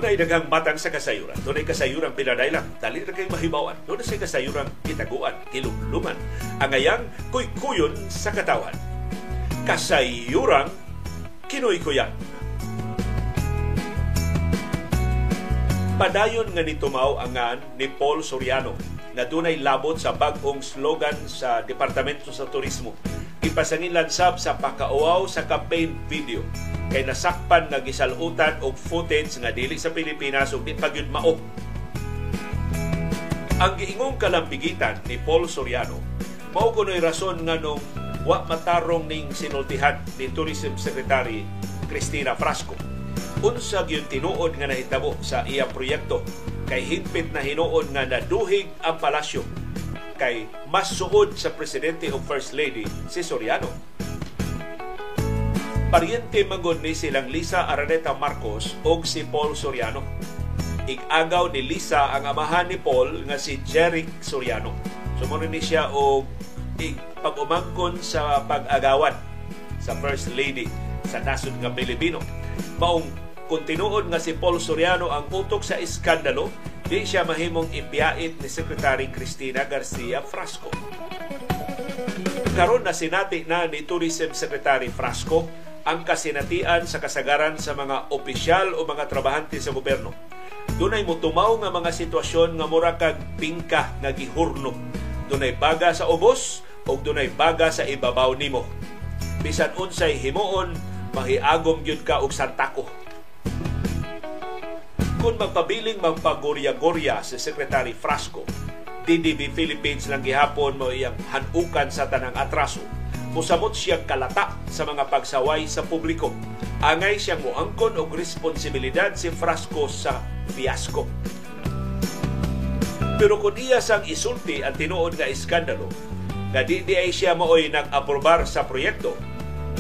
Doon ay daghang matang sa kasayuran. Doon ay kasayuran pinadailang. Dali na kay mahibawan. Doon ay kasayuran kitaguan, kilumluman. Angayang kuy-kuyon sa katawan. Kasayuran kinoy-kuyan. Padayon nga ni tumaw angan ni Paul Soriano na dunay labot sa bagong slogan sa Departamento sa Turismo. Ipasangin lansab sa pakauaw sa campaign video kay nasakpan nga gisalutan og footage nga dili sa Pilipinas ug di pagyud mao. Ang giingong kalambigitan ni Paul Soriano mao kuno'y rason nga nung wa matarong ning sinultihan ni Tourism Secretary Cristina Frasco unsa gyud tinuod nga nahitabo sa iya proyekto kay higpit na hinuon nga naduhig ang palasyo kay mas suod sa presidente o first lady si Soriano. Pariente mangon ni silang Lisa Araneta Marcos o si Paul Soriano. Igagaw ni Lisa ang amahan ni Paul nga si Jeric Soriano. Sumunod ni siya og pag-umangkon sa pag-agawan sa First Lady sa nasod nga Pilipino. Maong kung nga si Paul Soriano ang utok sa iskandalo, di siya mahimong ipiyait ni Secretary Cristina Garcia Frasco. Karon na sinati na ni Tourism Secretary Frasco ang kasinatian sa kasagaran sa mga opisyal o mga trabahante sa gobyerno. Dunay mutumaw nga mga sitwasyon nga mura kag bingka nga gihurno. Dunay baga sa ubos o dunay baga sa ibabaw nimo. Bisan unsay himuon, mahiagom gyud ka og santako kung magpabiling magpagorya-gorya si Secretary Frasco, DDB Philippines lang gihapon mo iyang hanukan sa tanang atraso. Musamot siyang kalata sa mga pagsaway sa publiko. Angay siyang muangkon og responsibilidad si Frasco sa fiasco. Pero kung iya sang isulti ang tinuod nga iskandalo, nga di di ay siya maoy nag-aprobar sa proyekto,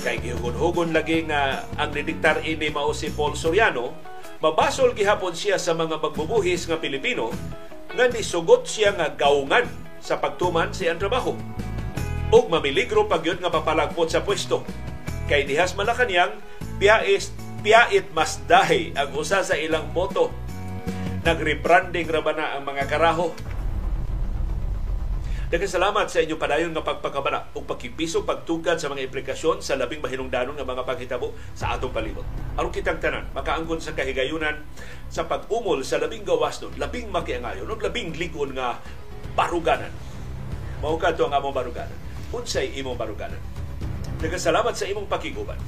kay gihugon-hugon lagi nga ang didiktar ini mao si Paul Soriano, Mabasol gihapon siya sa mga magbubuhis nga Pilipino nga nisugot siya nga gaungan sa pagtuman sa trabaho. Ug mamiligro pagyod nga papalagpot sa pwesto. Kay dihas Malacanang, piyais, piyait mas dahi ang usa sa ilang boto. Nagrebranding ra ba na ang mga karaho Daghang salamat sa inyong padayon nga pagpakabana ug pagkipiso pagtugad sa mga implikasyon sa labing mahinungdanon nga mga paghitabo sa atong palibot. Aron kitang tanan makaangkon sa kahigayunan sa pag-umol sa labing gawas nun, labing makiangayon ug labing ligon nga baruganan. Mao kadto ang among baruganan. Unsay imong baruganan? Daghang salamat sa imong pakiguban.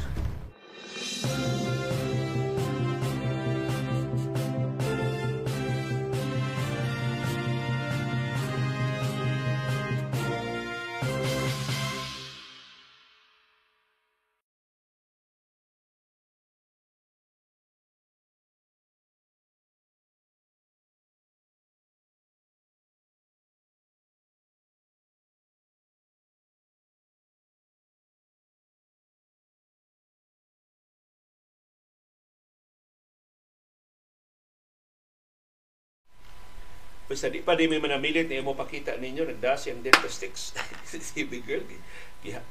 Basta di pa di may manamilit na mo pakita ninyo, nagdas yung dentastix. si CB girl,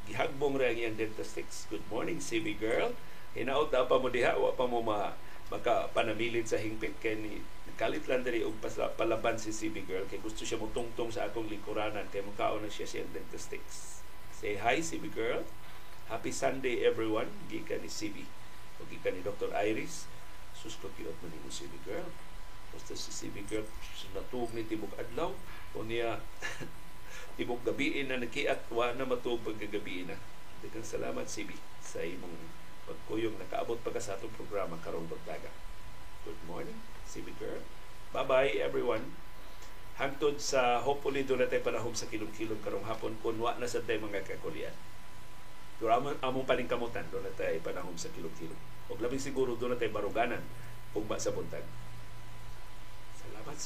gihagbong ra yung dentastix. Good morning, CB girl. Hinaot na pa mo diha, wa pa mo ma makapanamilit sa hingpit kay ni kalit lang diri og palaban si CB girl kay gusto siya mo tungtong sa akong lingkuranan kay mukhaon na siya siya dentastix. Say hi CB girl. Happy Sunday everyone. Gikan ni CB. O gikan ni Dr. Iris. Sus ko kiot man ni CB girl. Basta si CB girl natuog ni tibok adlaw o niya tibok gabiin na nakiat wa na matuog pagkagabiin na. Daghang salamat CB sa imong pagkuyong nakaabot pa ka sa atong programa karong buntaga. Good morning, CB girl. Bye-bye everyone. Hangtod sa hopefully doon natin panahon sa kilom-kilom karong hapon kung wa na sa tayo mga kakulian. Pero among, among paningkamutan doon na tayo panahon sa kilom-kilom. O labing siguro doon na tayo baruganan ugma sa buntag. Salamat